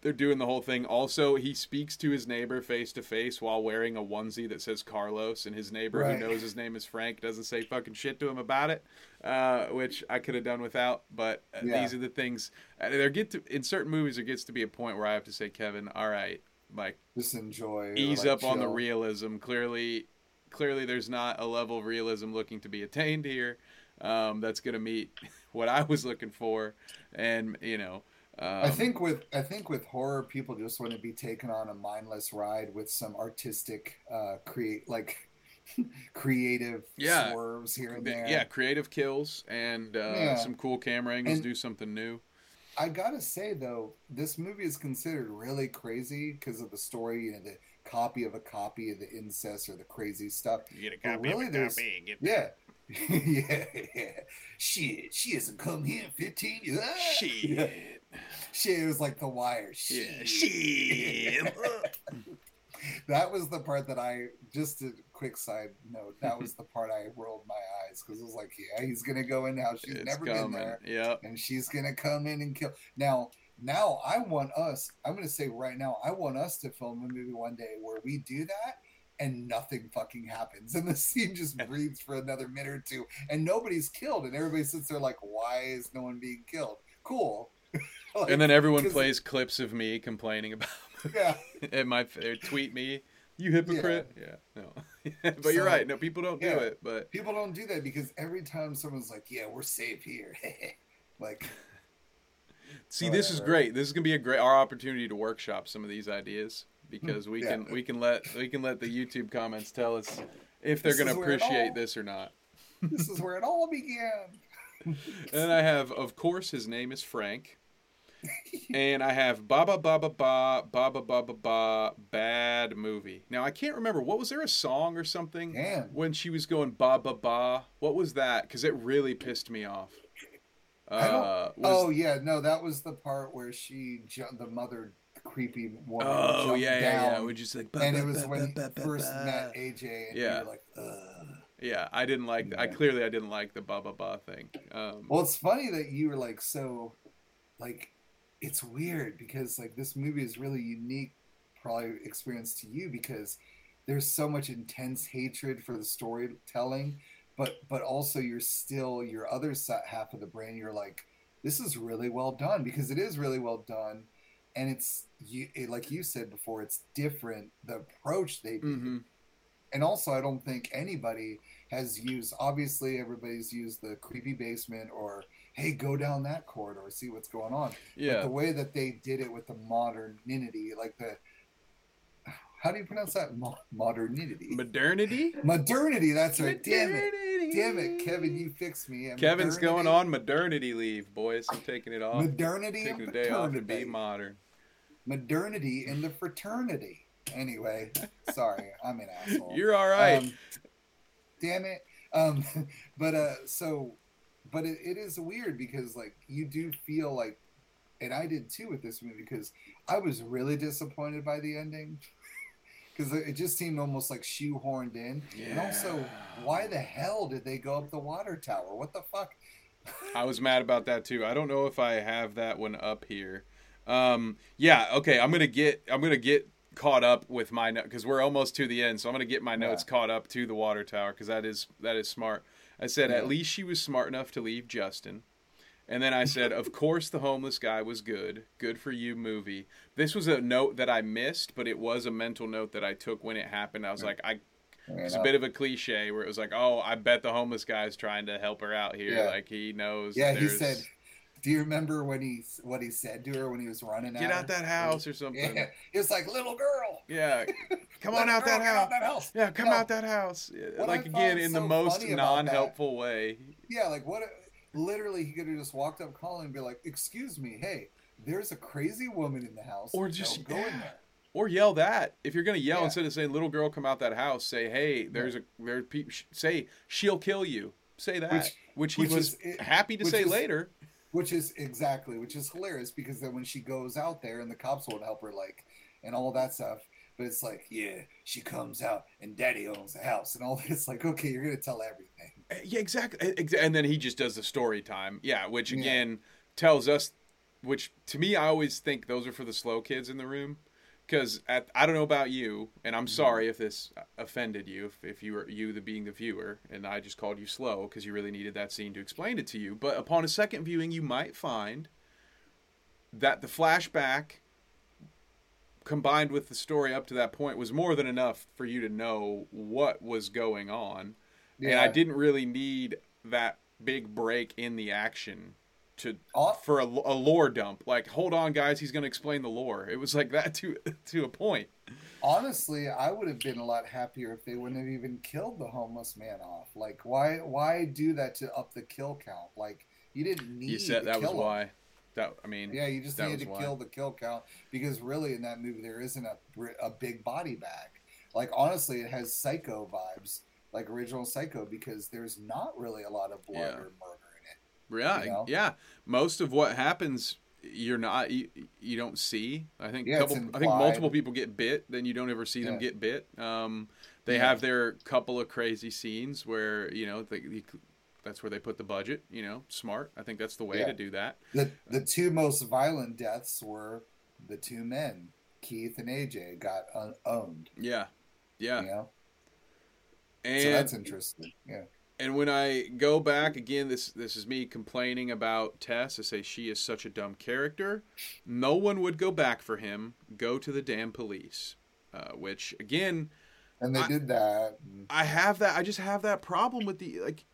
A: they're doing the whole thing. Also, he speaks to his neighbor face to face while wearing a onesie that says Carlos, and his neighbor,
B: Right.
A: who knows his name is Frank, doesn't say fucking shit to him about it, uh, which I could have done without. But uh,
B: Yeah.
A: these are the things. Uh, there get to in certain movies, there gets to be a point where I have to say, Kevin, all right, like
B: Just enjoy.
A: ease
B: like,
A: up on the realism. Clearly, clearly, there's not a level of realism looking to be attained here. Um, that's going to meet [LAUGHS] what I was looking for, and you know. Um,
B: I think with I think with horror, people just want to be taken on a mindless ride with some artistic, uh, create like [LAUGHS] creative
A: Yeah.
B: swerves here and there.
A: Yeah, creative kills and uh,
B: Yeah.
A: some cool camera angles.
B: And-
A: do something new.
B: I gotta say though, this movie is considered really crazy because of the story, you know, the copy of a copy of the incest or the crazy stuff.
A: You get a copy
B: really,
A: of a copy. Get
B: Yeah. [LAUGHS] yeah, yeah. Shit, she hasn't come here in 15 years.
A: Shit.
B: Yeah. Shit, it was like The Wire. Shit.
A: Shit. [LAUGHS]
B: that was the part that I just a quick side note. That was the part I rolled my eyes because it was like, yeah, he's gonna go in now. She's
A: it's
B: never been there,
A: yeah,
B: and she's gonna come in and kill. Now, now I want us. I'm gonna say right now, I want us to film a movie one day where we do that. And nothing fucking happens, and the scene just [LAUGHS] breathes for another minute or two, and nobody's killed, and everybody sits there like, "Why is no one being killed?" Cool. [LAUGHS] Like, [LAUGHS]
A: And then everyone plays clips of me complaining about [LAUGHS]
B: yeah,
A: it. My tweet me, you hypocrite. Yeah. No. [LAUGHS] but you're right. No, people don't do it. But
B: people don't do that because every time someone's like, "Yeah, we're safe here," like,
A: See, this is great. This is gonna be a great our opportunity to workshop some of these ideas because we
B: Hmm. Yeah.
A: can we can let we can let the YouTube comments tell us if they're
B: This
A: gonna
B: it
A: appreciate
B: all-
A: this or not.
B: this is where it all began.
A: And I have, of course, his name is Frank. And I have Baba Baba Ba Baba Baba Ba Bad Movie. Now I can't remember what was there a song or something
B: Damn.
A: when she was going Ba Ba Ba. What was that? Because it really pissed me off. Uh, was,
B: Oh yeah, no, that was the part where she. The mother, creepy woman.
A: oh yeah, yeah, yeah.
B: down,
A: Would just like ba,
B: and
A: ba,
B: it was
A: ba,
B: when
A: ba,
B: he
A: ba,
B: first
A: ba.
B: met AJ, and
A: Yeah.
B: you like.
A: Yeah, I didn't like. I
B: Yeah.
A: clearly I didn't like the Ba Ba Ba thing. Um,
B: Well, it's funny that you were like so, like, it's weird because like this movie is really unique, probably experience to you because there's so much intense hatred for the storytelling, but but also you're still your other half of the brain. You're like, this is really well done because it is really well done, and it's you it, like you said before, it's different the approach they
A: mhm.
B: and also I don't think anybody has used. Obviously, everybody's used the creepy basement or hey, go down that corridor, see what's going on. But
A: Yeah,
B: the way that they did it with the modernity, like the how do you pronounce that? Mo- modernity,
A: modernity.
B: modernity. That's right. Damn it, damn it, Kevin, you fixed me. And
A: Kevin's going on modernity leave, boys. I'm taking it off.
B: modernity and
A: taking a day off and be modern.
B: modernity in the fraternity. Anyway, [LAUGHS] sorry, I'm an asshole.
A: You're all right.
B: Um, damn it. Um, [LAUGHS] but uh, so, but it, it is weird because like you do feel like, and I did too with this movie because I was really disappointed by the ending [LAUGHS] because it just seemed almost like shoehorned in. And also, why the hell did they go up the water tower? What the fuck? [LAUGHS]
A: I was mad about that too. I don't know if I have that one up here. Um, yeah, okay. I'm gonna get. I'm gonna get caught up with my note because we're almost to the end. So I'm gonna get my notes
B: Yeah.
A: caught up to the water tower because that is that is smart. I said at least she was smart enough to leave Justin. And then I said, of course, the homeless guy was good. Good for you, movie. This was a note that I missed, but it was a mental note that I took when it happened. I was like, I it's a bit of a cliche where it was like, oh, I bet the homeless guy's trying to help her out here.
B: Yeah.
A: Like he knows.
B: yeah, he said. Do you remember when he what he said to her when he was running?
A: Out?
B: "Get
A: out
B: her?
A: that house" or something.
B: Yeah, he was like, "Little girl,
A: Yeah, [LAUGHS] come on out
B: girl,
A: that house.
B: that house."
A: Yeah, come
B: No.
A: out that house.
B: What
A: Like again, in the most
B: funny about that-
A: non-helpful way.
B: Yeah, like what? Literally, he could have just walked up, calling, and be like, "Excuse me, hey, there's a crazy woman in the house."
A: Or just-
B: go in there." [GASPS]
A: Or yell that. If you're gonna yell
B: Yeah.
A: instead of saying "little girl, come out that house," say "Hey, there's a there's people." sh- say she'll kill you." Say that, which,
B: Which-
A: he
B: which
A: was
B: is-
A: happy to say
B: is-
A: later.
B: Which is exactly, which is hilarious because then when she goes out there and the cops won't help her, like, and all that stuff. But it's like, yeah, she comes out and daddy owns the house and all [LAUGHS] this. Like, okay, you're going to tell everything.
A: Uh, Yeah, exactly. Uh, And then he just does the story time. Yeah, which
B: Yeah.
A: again tells us, which to me, I always think those are for the slow kids in the room. Because I don't know about you, and
B: Mm-hmm.
A: I'm sorry if this offended you, if, if you were you the being the viewer, and I just called you slow because you really needed that scene to explain it to you. But upon a second viewing, you might find that the flashback combined with the story up to that point was more than enough for you to know what was going on and I didn't really need that big break in the action to
B: All-
A: for a, a lore dump. Like, hold on, guys, he's going to explain the lore. It was like that to [LAUGHS] to a point.
B: Honestly, I would have been a lot happier if they wouldn't have even killed the homeless man off. Like, why why do that to up the kill count? Like, you didn't need
A: You said
B: to
A: that was
B: kill him.
A: why. That I mean,
B: Yeah, you just needed to
A: why.
B: kill the kill count because really in that movie there isn't a a big body bag. Like honestly, it has Psycho vibes, like original Psycho, because there's not really a lot of blood
A: Yeah.
B: or murder.
A: Yeah,
B: you know?
A: yeah. Most of what happens, you're not you, you don't see. I think
B: Yeah,
A: couple. I think multiple people get bit, then you don't ever see them get bit. Um, they
B: Yeah.
A: have their couple of crazy scenes where you know they. That's where they put the budget, you know, smart. I think that's the way
B: Yeah.
A: to do that.
B: The the two most violent deaths were the two men, Keith and AJ, got un- owned.
A: Yeah, yeah.
B: You know,
A: And
B: so that's interesting. Yeah,
A: and when I go back again, this this is me complaining about Tess. I say she is such a dumb character. No one would go back for him. Go to the damn police. Uh, which again,
B: and they
A: I-
B: did that.
A: I have that. I just have that problem with the like,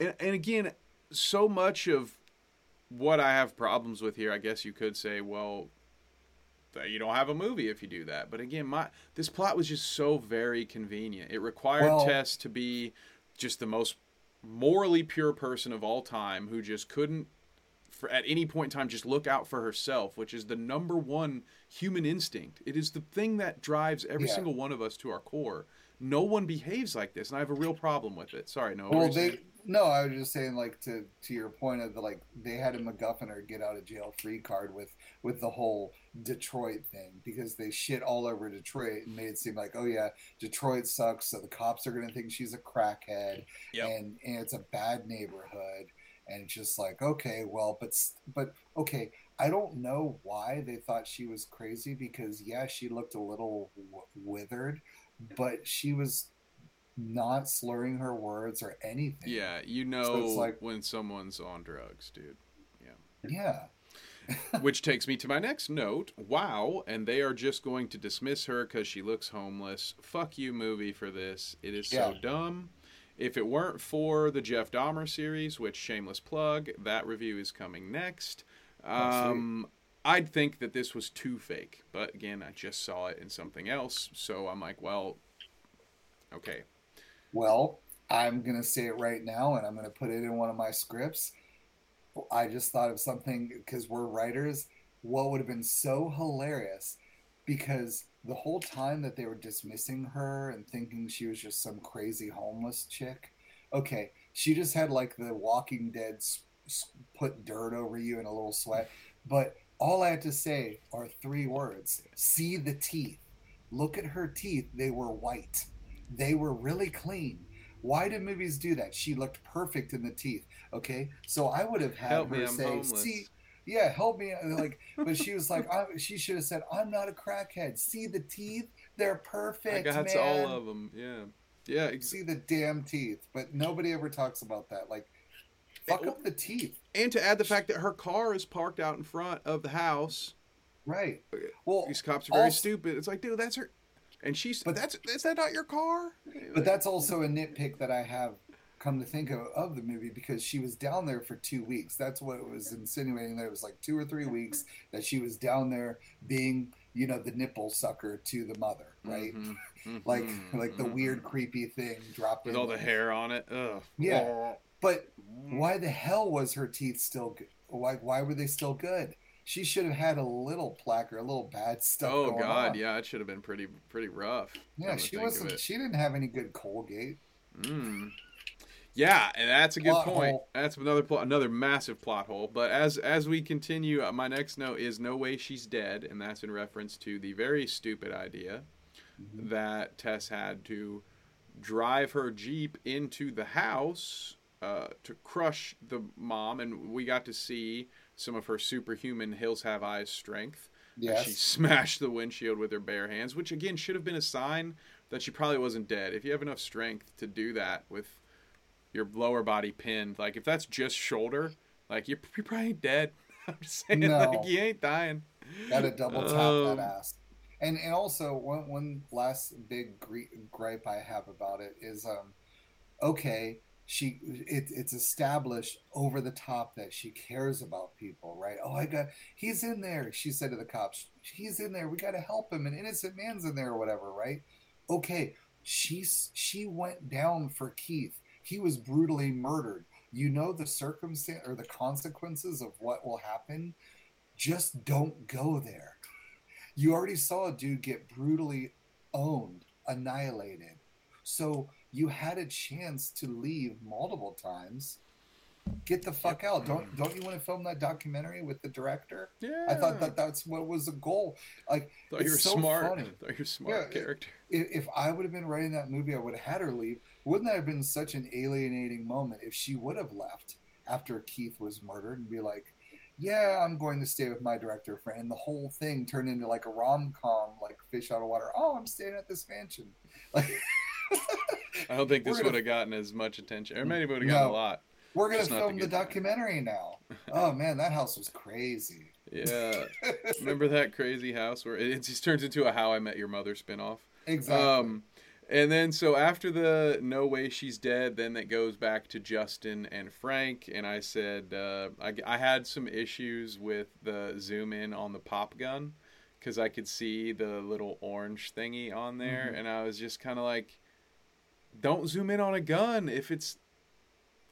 A: and, and again, so much of what I have problems with here, I guess you could say, well, you don't have a movie if you do that. But again, my this plot was just so very convenient. It required
B: Well-
A: Tess to be just the most morally pure person of all time who just couldn't for at any point in time just look out for herself, which is the number one human instinct. It is the thing that drives every
B: Yeah.
A: single one of us to our core. No one behaves like this, and I have a real problem with it. Sorry, no.
B: Well, they no, I was just saying, like to to your point of the like they had a MacGuffin or get out of jail free card with with the whole Detroit thing because they shit all over Detroit and made it seem like oh yeah Detroit sucks, so the cops are gonna think she's a crackhead
A: Yep.
B: and and it's a bad neighborhood and it's just like okay well but but okay I don't know why they thought she was crazy because yeah she looked a little w- withered but she was not slurring her words or anything.
A: yeah, you know
B: So it's like-
A: when someone's on drugs, dude.
B: Yeah. Yeah. [LAUGHS]
A: Which takes me to my next note. Wow, and they are just going to dismiss her because she looks homeless. Fuck you, movie, for this. It is so dumb. If it weren't for the Jeff Dahmer series, which shameless plug, that review is coming next.
B: Oh.
A: Um, I'd think that this was too fake, but again, I just saw it in something else, so I'm like, well, okay.
B: Well, I'm to say it right now and I'm to put it in one of my scripts. I just thought of something because we're writers. what would have been so hilarious because the whole time that they were dismissing her and thinking she was just some crazy homeless chick, okay, she just had like the Walking Dead put dirt over you in a little sweat. But all I had to say are three words see the teeth. Look at her teeth. They were white, they were really clean. Why do movies do that? She looked perfect in the teeth. Okay, so I would have had
A: Help
B: her
A: me,
B: say,
A: homeless.
B: "See, yeah, help me." Like, but she was like, I, she should have said, "I'm not a crackhead. See the teeth? They're perfect,
A: I got
B: man.
A: all of them. Yeah, yeah. Ex-
B: See the damn teeth." But nobody ever talks about that. Like, fuck up the teeth,
A: and to add the fact that her car is parked out in front of the house.
B: right? Well,
A: These cops are very
B: also-
A: stupid. It's like, dude, that's her. And she's,
B: But-
A: that's is that not your car?
B: But that's also a nitpick that I have come to think of of the movie because she was down there for two weeks. That's what it was insinuating that it was like two or three weeks that she was down there being, you know, the nipple sucker to the mother, right?
A: Mhm, mhm,
B: Like like the
A: mhm.
B: weird creepy thing dropped
A: with all the hair on it. Ugh.
B: Yeah. But why the hell was her teeth still good? Why why were they still good? She should have had a little plaque or a little bad stuff.
A: Oh God,
B: on.
A: yeah, it should have been pretty pretty rough.
B: Yeah, she wasn't. She didn't have any good Colgate.
A: Mm. Yeah, and that's a good
B: Plot
A: point.
B: hole.
A: That's another plot, another massive plot hole. But as as we continue, uh, my next note is no way she's dead, and that's in reference to the very stupid idea
B: Mhm.
A: that Tess had to drive her jeep into the house uh, to crush the mom, and we got to see some of her superhuman Hills Have Eyes strength.
B: Yes.
A: She smashed the windshield with her bare hands, which again should have been a sign that she probably wasn't dead. If you have enough strength to do that with your lower body pinned, like if that's just shoulder, like you're, you probably dead. [LAUGHS] I'm just saying,
B: No.
A: like you ain't dying.
B: Got to double tap
A: Um,
B: that ass. And and also one one last big gri- gripe I have about it is um, okay, she it, it's established over the top that she cares about people, right? Oh, I got he's in there. She said to the cops, he's in there. We got to help him. An innocent man's in there, or whatever, right? Okay, she's she went down for Keith. He was brutally murdered. You know the circumstance or the consequences of what will happen. Just don't go there. You already saw a dude get brutally owned, annihilated. So you had a chance to leave multiple times. Get the fuck out! Don't mm. don't you want to film that documentary with the director?
A: Yeah.
B: I thought that that's what was the goal. Like
A: Thought
B: you're so
A: smart.
B: funny. [LAUGHS]
A: Thought you're a smart
B: Yeah,
A: character.
B: if, if I would have been writing that movie, I would have had her leave. Wouldn't that have been such an alienating moment if she would have left after Keith was murdered and be like, "Yeah, I'm going to stay with my director friend," and the whole thing turned into like a rom com, like fish out of water. Oh, I'm staying at this mansion. [LAUGHS] Like,
A: I don't think this
B: gonna-
A: would have gotten as much attention, or maybe it would have gotten
B: No.
A: a lot.
B: we're gonna
A: the
B: film the documentary now. [LAUGHS] Oh man, that house was crazy.
A: Yeah. [LAUGHS] Remember that crazy house where it, it just turns into a How I Met Your Mother spinoff?
B: exactly.
A: Um, and then so after the No Way She's Dead, then that goes back to Justin and Frank. And I said uh, I, I had some issues with the zoom in on the pop gun because I could see the little orange thingy on there,
B: Mhm.
A: and I was just kind of like, don't zoom in on a gun if it's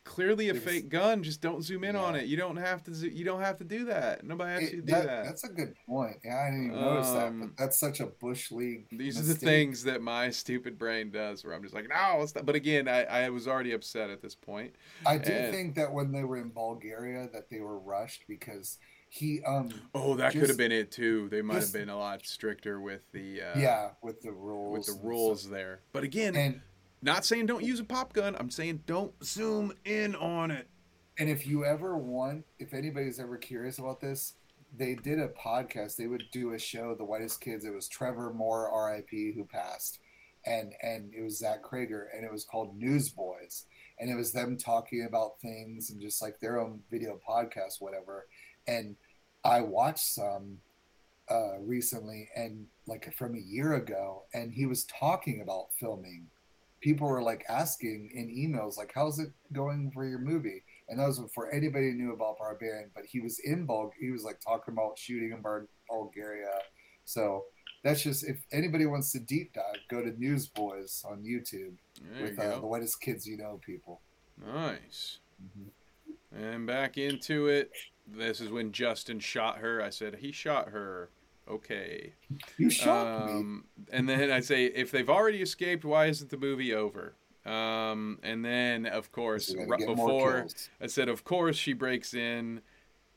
A: clearly a fake gun. Just don't zoom in on it. You don't have to. zo- You don't have to do that. Nobody has
B: It-
A: to do
B: that-
A: that.
B: That's a good point. Yeah, I didn't even notice that.
A: Um,
B: But that's such a bush league.
A: These are the things that my stupid brain does, where I'm just like, no, it's not. But again, I, I was already upset at this point.
B: I do
A: And-
B: think that when they were in Bulgaria, that they were rushed because he, um,
A: Oh, that could have been it too. They might have been a lot stricter with the uh,
B: yeah, with the rules,
A: with the rules
B: stuff.
A: there. But again,
B: And
A: not saying don't use a pop gun. I'm saying don't zoom in on it.
B: and if you ever want, if anybody's ever curious about this, they did a podcast. They would do a show, The Whitest Kids. It was Trevor Moore, R.I.P., who passed, and and it was Zach Cregger, and it was called Newsboys, and it was them talking about things and just like their own video podcast, whatever. And I watched some uh, recently, and like from a year ago, and he was talking about filming. People were like asking in emails, like, "How's it going for your movie?" And that was before anybody knew about Barbarian. But he was in Bul. He was like talking about shooting in Bar- Bulgaria. So that's just if anybody wants to deep dive, go to Newsboys on YouTube
A: There
B: with
A: you
B: uh, the whitest kids you know people.
A: Nice.
B: Mhm.
A: And back into it. this is when Justin shot her. I said he shot her. Okay.
B: You shot um,
A: me. And then I say, if they've already escaped, why isn't the movie over? Um, and then, of course, right before I said, of course, she breaks in,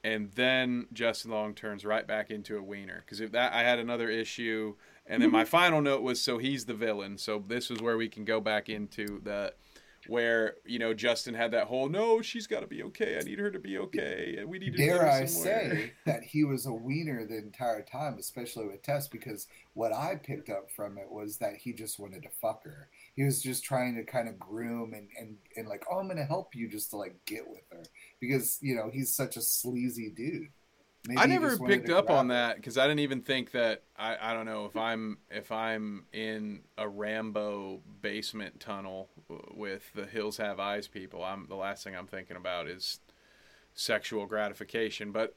A: and then Justin Long turns right back into a wiener. Because if that, I had another issue, and then my final note was, so he's the villain. So this is where we can go back into the where you know Justin had that whole no, she's got to be okay. I need her to be okay, and we need to.
B: Dare I say [LAUGHS] that he was a wiener the entire time, especially with Tess, because what I picked up from it was that he just wanted to fuck her. He was just trying to kind of groom and and and like, oh, I'm gonna help you just to like get with her because you know he's such a sleazy dude.
A: Maybe I never picked up on that because I didn't even think that I, I don't know if I'm if I'm in a Rambo basement tunnel with the Hills Have Eyes people. I'm the last thing I'm thinking about is sexual gratification. But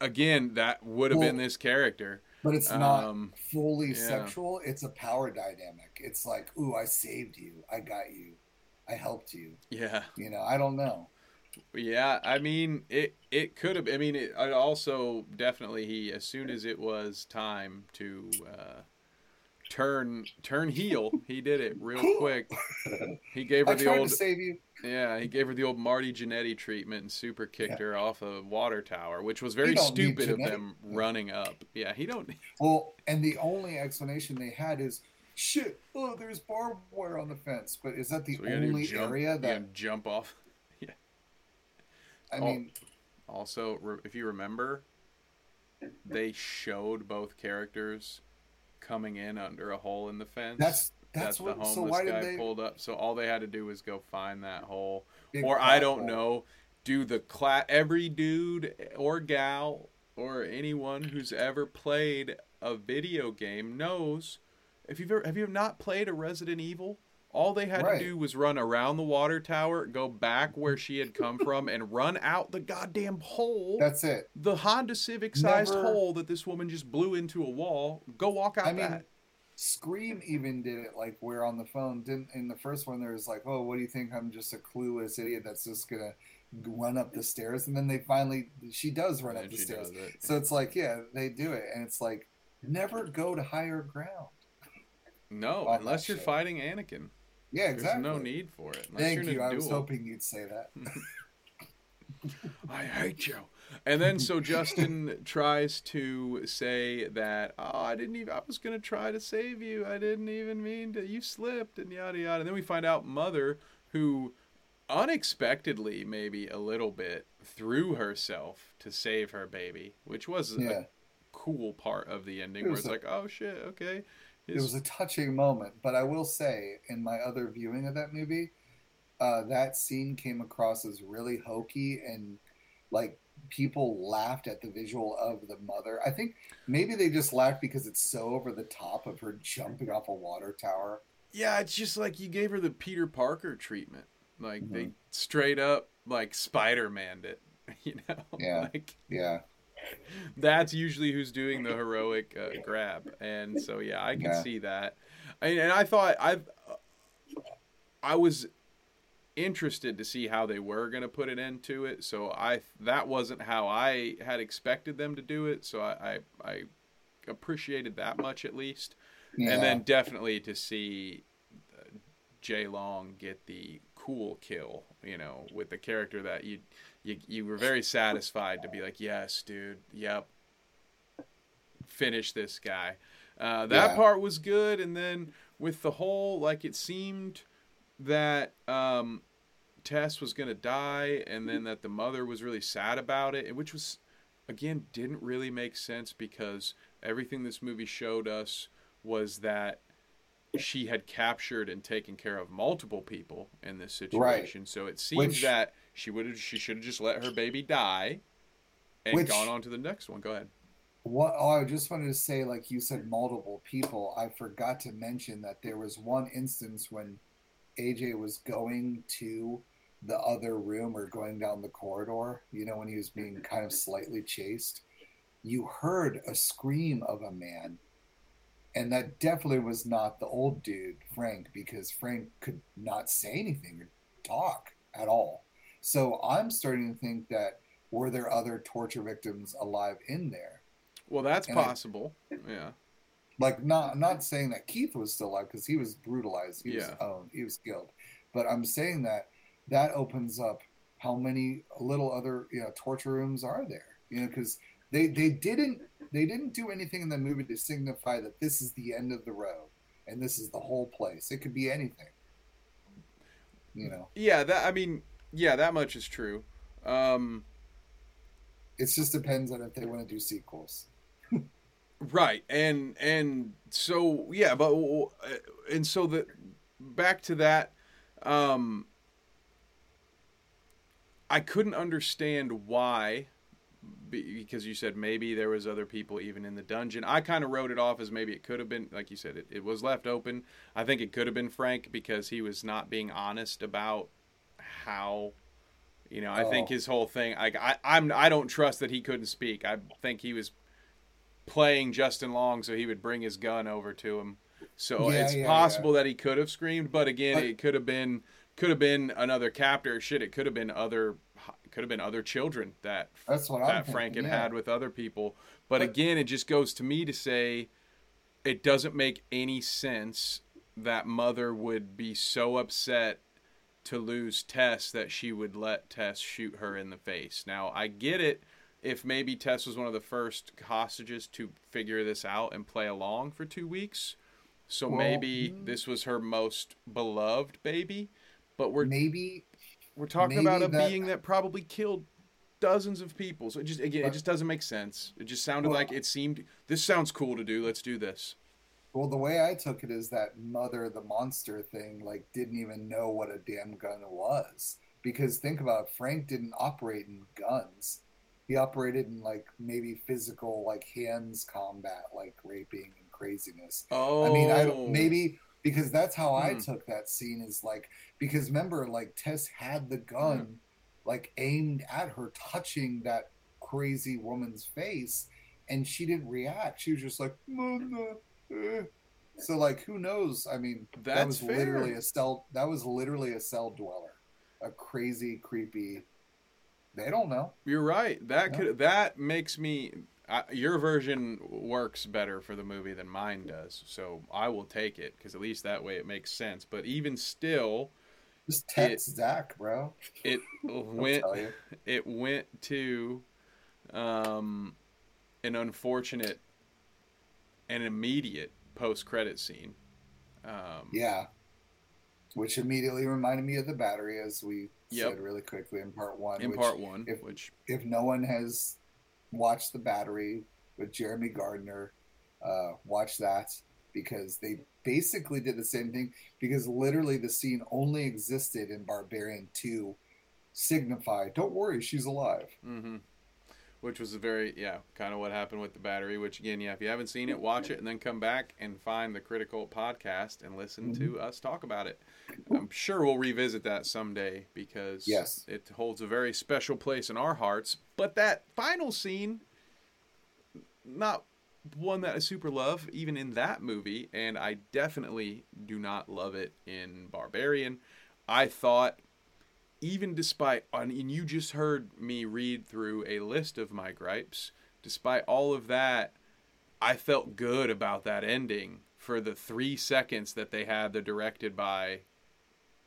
A: again, that would have well, been this character.
B: But it's not um, fully yeah. sexual. It's a power dynamic. It's like, ooh, I saved you. I got you. I helped you.
A: Yeah.
B: You know, I don't know.
A: Yeah, I mean it. It could have. I mean, it, it also definitely he as soon as it was time to uh, turn turn heel, he did it real quick. He [LAUGHS] gave her the old
B: save you.
A: Yeah, he gave her the old Marty Jannetty treatment and super kicked yeah. her off a water tower, which was very stupid of them running up. Yeah, he don't. [LAUGHS]
B: Well, and the only explanation they had is shit. Oh, there's barbed wire on the fence, but is that the so only
A: jump,
B: area that
A: jump off? [LAUGHS] Yeah.
B: I mean,
A: also if you remember, they showed both characters coming in under a hole in the fence.
B: That's that's
A: that
B: what,
A: the
B: homeless
A: so guy
B: they...
A: pulled up. So all they had to do was go find that hole, Big or I don't hole. know, do the class every dude or gal or anyone who's ever played a video game knows if you've ever have you not played a Resident Evil all they had right. to do was run around the water tower, go back where she had come from, and run out the goddamn hole.
B: That's it.
A: The Honda Civic sized Never... hole that this woman just blew into a wall. Go walk out I that. Mean,
B: Scream even did it like we're on the phone. Didn't in the first one there was like, oh, what do you think? I'm just a clueless idiot that's just gonna run up the stairs, and then they finally she does run and up the stairs. It. So it's like, yeah, they do it, and it's like never go to higher ground.
A: No, unless you're fighting Anakin.
B: Yeah, exactly.
A: There's no need for it.
B: Thank you. I was hoping you'd say that. [LAUGHS]
A: I hate you. And then so Justin [LAUGHS] tries to say that oh I didn't even I was gonna try to save you I didn't even mean to you slipped and yada yada and then we find out mother who unexpectedly maybe a little bit threw herself to save her baby which was yeah. a cool part of the ending it where it's a, like oh shit okay
B: it was a touching moment, but I will say, in my other viewing of that movie, uh, that scene came across as really hokey and like people laughed at the visual of the mother. I think maybe they just laughed because it's so over the top of her jumping off a water tower.
A: Yeah, it's just like you gave her the Peter Parker treatment. Like mm-hmm. they straight up like Spider Maned it. [LAUGHS] You know?
B: Yeah. [LAUGHS]
A: like,
B: yeah [LAUGHS]
A: that's usually who's doing the heroic uh, grab, and so yeah, I can yeah. see that. And, and I thought I, I was interested to see how they were going to put an end to it. So I that wasn't how I had expected them to do it. So I I, I appreciated that much at least, yeah. and then definitely to see uh, Jay Long get the cool kill, you know, with the character that you you you were very satisfied to be like, yes, dude, yep, finish this guy. Uh, that yeah. part was good, and then with the whole like it seemed that um, Tess was gonna die, and then that the mother was really sad about it, which was again didn't really make sense because everything this movie showed us was that she had captured and taken care of multiple people in this situation. Right. So it seems Which, that she would have she should have just let her baby die and which, gone on to the next one. Go ahead.
B: What oh, I just wanted to say, like you said, multiple people. I forgot to mention that there was one instance when AJ was going to the other room or going down the corridor. You know, when he was being kind of slightly chased, you heard a scream of a man and that definitely was not the old dude frank because frank could not say anything or talk at all so i'm starting to think that were there other torture victims alive in there?
A: Well, that's
B: And
A: possible. yeah.
B: Like not not saying that Keith was still alive because he was brutalized, he was
A: Yeah.
B: owned, he was killed. But I'm saying that that opens up how many little other you know torture rooms are there? You know, because they they didn't they didn't do anything in the movie to signify that this is the end of the road and this is the whole place. It could be anything. You know,
A: Yeah, that I mean, yeah, that much is true. Um,
B: it just depends on if they want to do sequels.
A: right, and and so yeah, but uh, and so the back to that, um, I couldn't understand why, because you said maybe there was other people even in the dungeon. I kind of wrote it off as maybe it could have been, like you said, it, it was left open. I think it could have been Frank because he was not being honest about how. You know, I oh. think
B: Oh.
A: his whole thing. Like, I, I'm, I don't trust that he couldn't speak. I think he was playing Justin Long so he would bring his gun over to him. So
B: Yeah,
A: it's
B: yeah,
A: possible that he could have screamed, but again,
B: But-
A: it could have been could have been another captor. Shit, it could have been other could have been other children that
B: That's what I'm
A: that Frank had
B: yeah.
A: had with other people. But,
B: But-
A: again, it just goes to me to say it doesn't make any sense that mother would be so upset to lose Tess that she would let Tess shoot her in the face. Now, I get it if maybe Tess was one of the first hostages to figure this out and play along for 2 weeks. So
B: Well,
A: maybe this was her most beloved baby, but we're
B: Maybe
A: we're talking
B: maybe
A: about a
B: that-
A: being that probably killed dozens of people. So it just again, it just doesn't make sense. It just sounded
B: Well-
A: like it seemed. This sounds cool to do. Let's do this.
B: Well, the way I took it is that mother the monster thing like didn't even know what a damn gun was because think about it, Frank didn't operate in guns. He operated in like maybe physical like hands combat like raping and craziness.
A: Oh,
B: I mean, I don't maybe because that's how I
A: Hmm.
B: took that scene is like because remember like Tess had the gun like aimed at her touching that crazy woman's face and she didn't react. She was just like Mama. Eh." So like who knows? I mean, that
A: That's
B: was
A: fair.
B: literally a cell that was literally a cell dweller. A crazy creepy they don't know.
A: You're right. That
B: Yeah.
A: could that makes me. Your version works better for the movie than mine does, so I will take it because at least that way it makes sense. But even still,
B: Just text Zach, bro.
A: it [LAUGHS] went it went to um, an unfortunate and immediate post credit scene. Um,
B: Yeah. Which immediately reminded me of the battery, as we
A: Yep.
B: said really quickly in part one.
A: in
B: which,
A: part one,
B: if-
A: which
B: if no one has watched the battery with Jeremy Gardner, uh, watch that because they basically did the same thing. Because literally, the scene only existed in Barbarian to signify, "Don't worry, she's alive."
A: hmm which was a very yeah kind of what happened with the battery. Which again, yeah, if you haven't seen it, watch it and then come back and find the Criticult podcast and listen to mm-hmm. us talk about it. I'm sure we'll revisit that someday because
B: Yes.
A: it holds a very special place in our hearts. But that final scene, not one that I super love, even in that movie, and I definitely do not love it in Barbarian. I thought, even despite, and you just heard me read through a list of my gripes, despite all of that, I felt good about that ending for the three seconds that they had the directed by,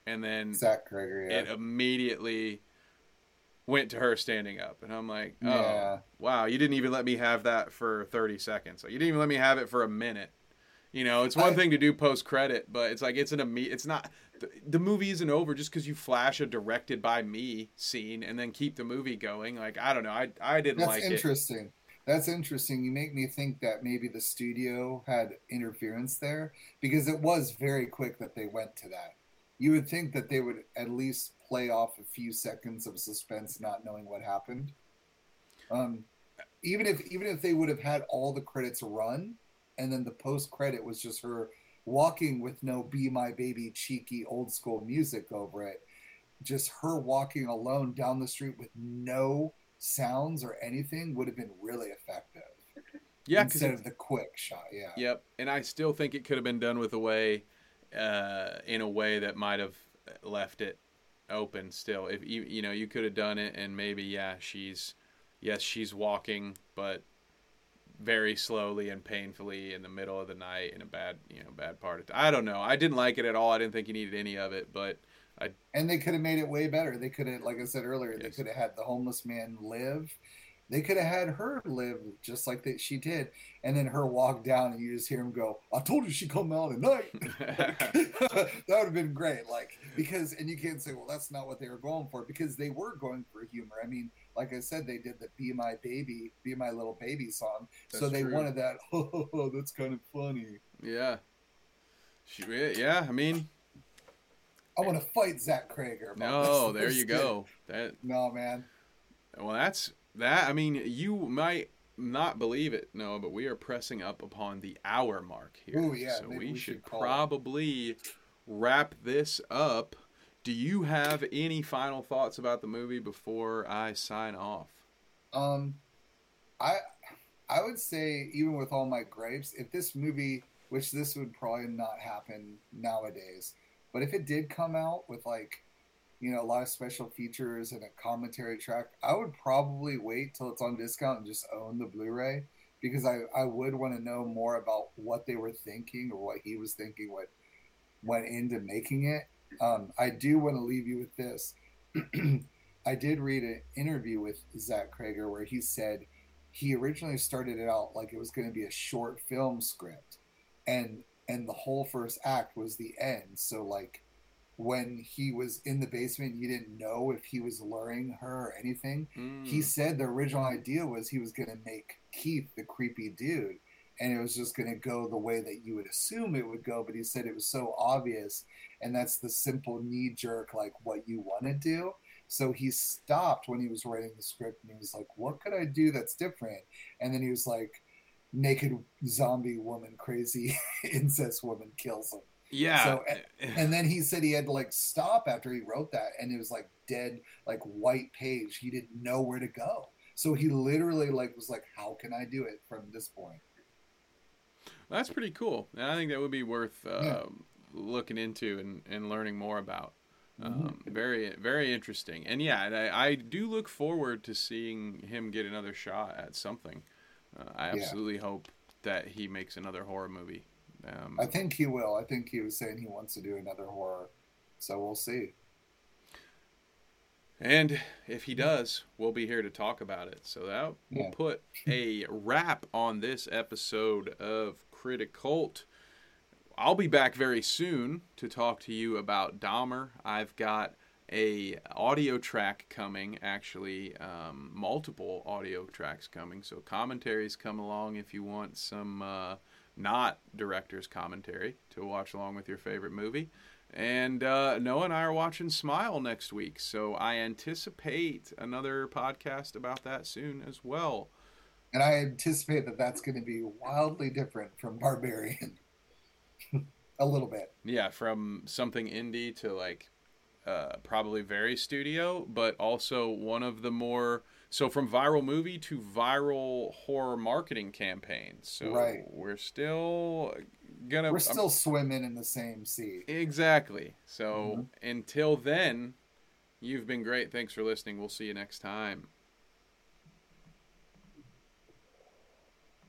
A: and then
B: Zach Cregger. Yeah.
A: it immediately went to her standing up and i'm like oh
B: Yeah.
A: wow you didn't even let me have that for 30 seconds like, you didn't even let me have it for a minute you know it's one
B: I-
A: thing to do post credit but it's like it's an immediate it's not the, the movie isn't over just because you flash a directed by me scene and then keep the movie going like i don't know i, I didn't
B: That's
A: like it
B: interesting. That's interesting. You make me think that maybe the studio had interference there because it was very quick that they went to that. You would think that they would at least play off a few seconds of suspense, not knowing what happened. Um, even if even if they would have had all the credits run, and then the post credit was just her walking with no "Be My Baby" cheeky old school music over it, just her walking alone down the street with no sounds or anything would have been really effective
A: yeah
B: instead of the quick shot. Yeah.
A: Yep, and I still think it could have been done with a way, uh, in a way that might have left it open still. If you you know you could have done it, and maybe yeah, she's yes she's walking, but very slowly and painfully in the middle of the night in a bad you know bad part of. I don't know. I didn't like it at all. I didn't think you needed any of it, but I.
B: And they could have made it way better. They could have, like I said earlier, yes. they could have had the homeless man live they could have had her live just like that she did, and then her walk down, and you just hear him go, "I told you she'd come out at night." [LAUGHS] [LAUGHS] that would have been great, like because, and you can't say, "Well, that's not what they were going for," because they were going for humor. I mean, like I said, they did the "Be My Baby," "Be My Little Baby" song, that's so they true. wanted that. [LAUGHS] Oh, that's kind of funny.
A: Yeah, she, yeah. I mean,
B: I want to fight Zach Cregger.
A: No, [LAUGHS] there you go. That
B: no man.
A: Well, that's that I mean, you might not believe it, no, but we are pressing up upon the hour mark here.
B: Oh yeah,
A: so we, we, should, should probably it. wrap this up. Do you have any final thoughts about the movie before I sign off?
B: Um, I I would say even with all my gripes, if this movie, which this would probably not happen nowadays, but if it did come out with like you know, a lot of special features and a commentary track, I would probably wait till it's on discount and just own the Blu-ray because I, I would want to know more about what they were thinking or what he was thinking, what went into making it. Um, I do want to leave you with this. [CLEARS THROAT] I did read an interview with Zach Cregger where he said he originally started it out like it was going to be a short film script, and and the whole first act was the end. So like when he was in the basement, you didn't know if he was luring her or anything. Mm. He said the original idea was he was going to make Keith the creepy dude, and it was just going to go the way that you would assume it would go. But he said it was so obvious, and that's the simple knee jerk, like what you want to do. So he stopped when he was writing the script, and he was like, "What could I do that's different?" And then he was like, "Naked zombie woman, crazy [LAUGHS] incest woman kills him."
A: Yeah. So
B: and then he said he had to like stop after he wrote that and it was like dead like white page. He didn't know where to go. So he literally like was like how can I do it from this point?
A: That's pretty cool. And I think that would be worth uh, yeah. looking into and, and learning more about. Mm-hmm. Um, very, very interesting. And yeah, I, I, do look forward to seeing him get another shot at something. Uh, I absolutely yeah. hope that he makes another horror movie.
B: Um, I think he will. I think he was saying he wants to do another horror, so we'll see.
A: And if he does, we'll be here to talk about it. So that will yeah. put a wrap on this episode of Criticult. I'll be back very soon to talk to you about Dahmer. I've got a audio track coming actually um, multiple audio tracks coming so commentaries come along if you want some uh, not director's commentary to watch along with your favorite movie. And uh, Noah and I are watching Smile next week, so I anticipate another podcast about that soon as well.
B: And I anticipate that that's going to be wildly different from Barbarian. [LAUGHS] a little bit.
A: Yeah, from something indie to like uh, probably very studio, but also one of the more so from viral movie to viral horror marketing campaigns. So right. we're still gonna
B: We're still I'm, swimming in the same sea.
A: Exactly. So mm-hmm. until then, you've been great. Thanks for listening. We'll see you next time.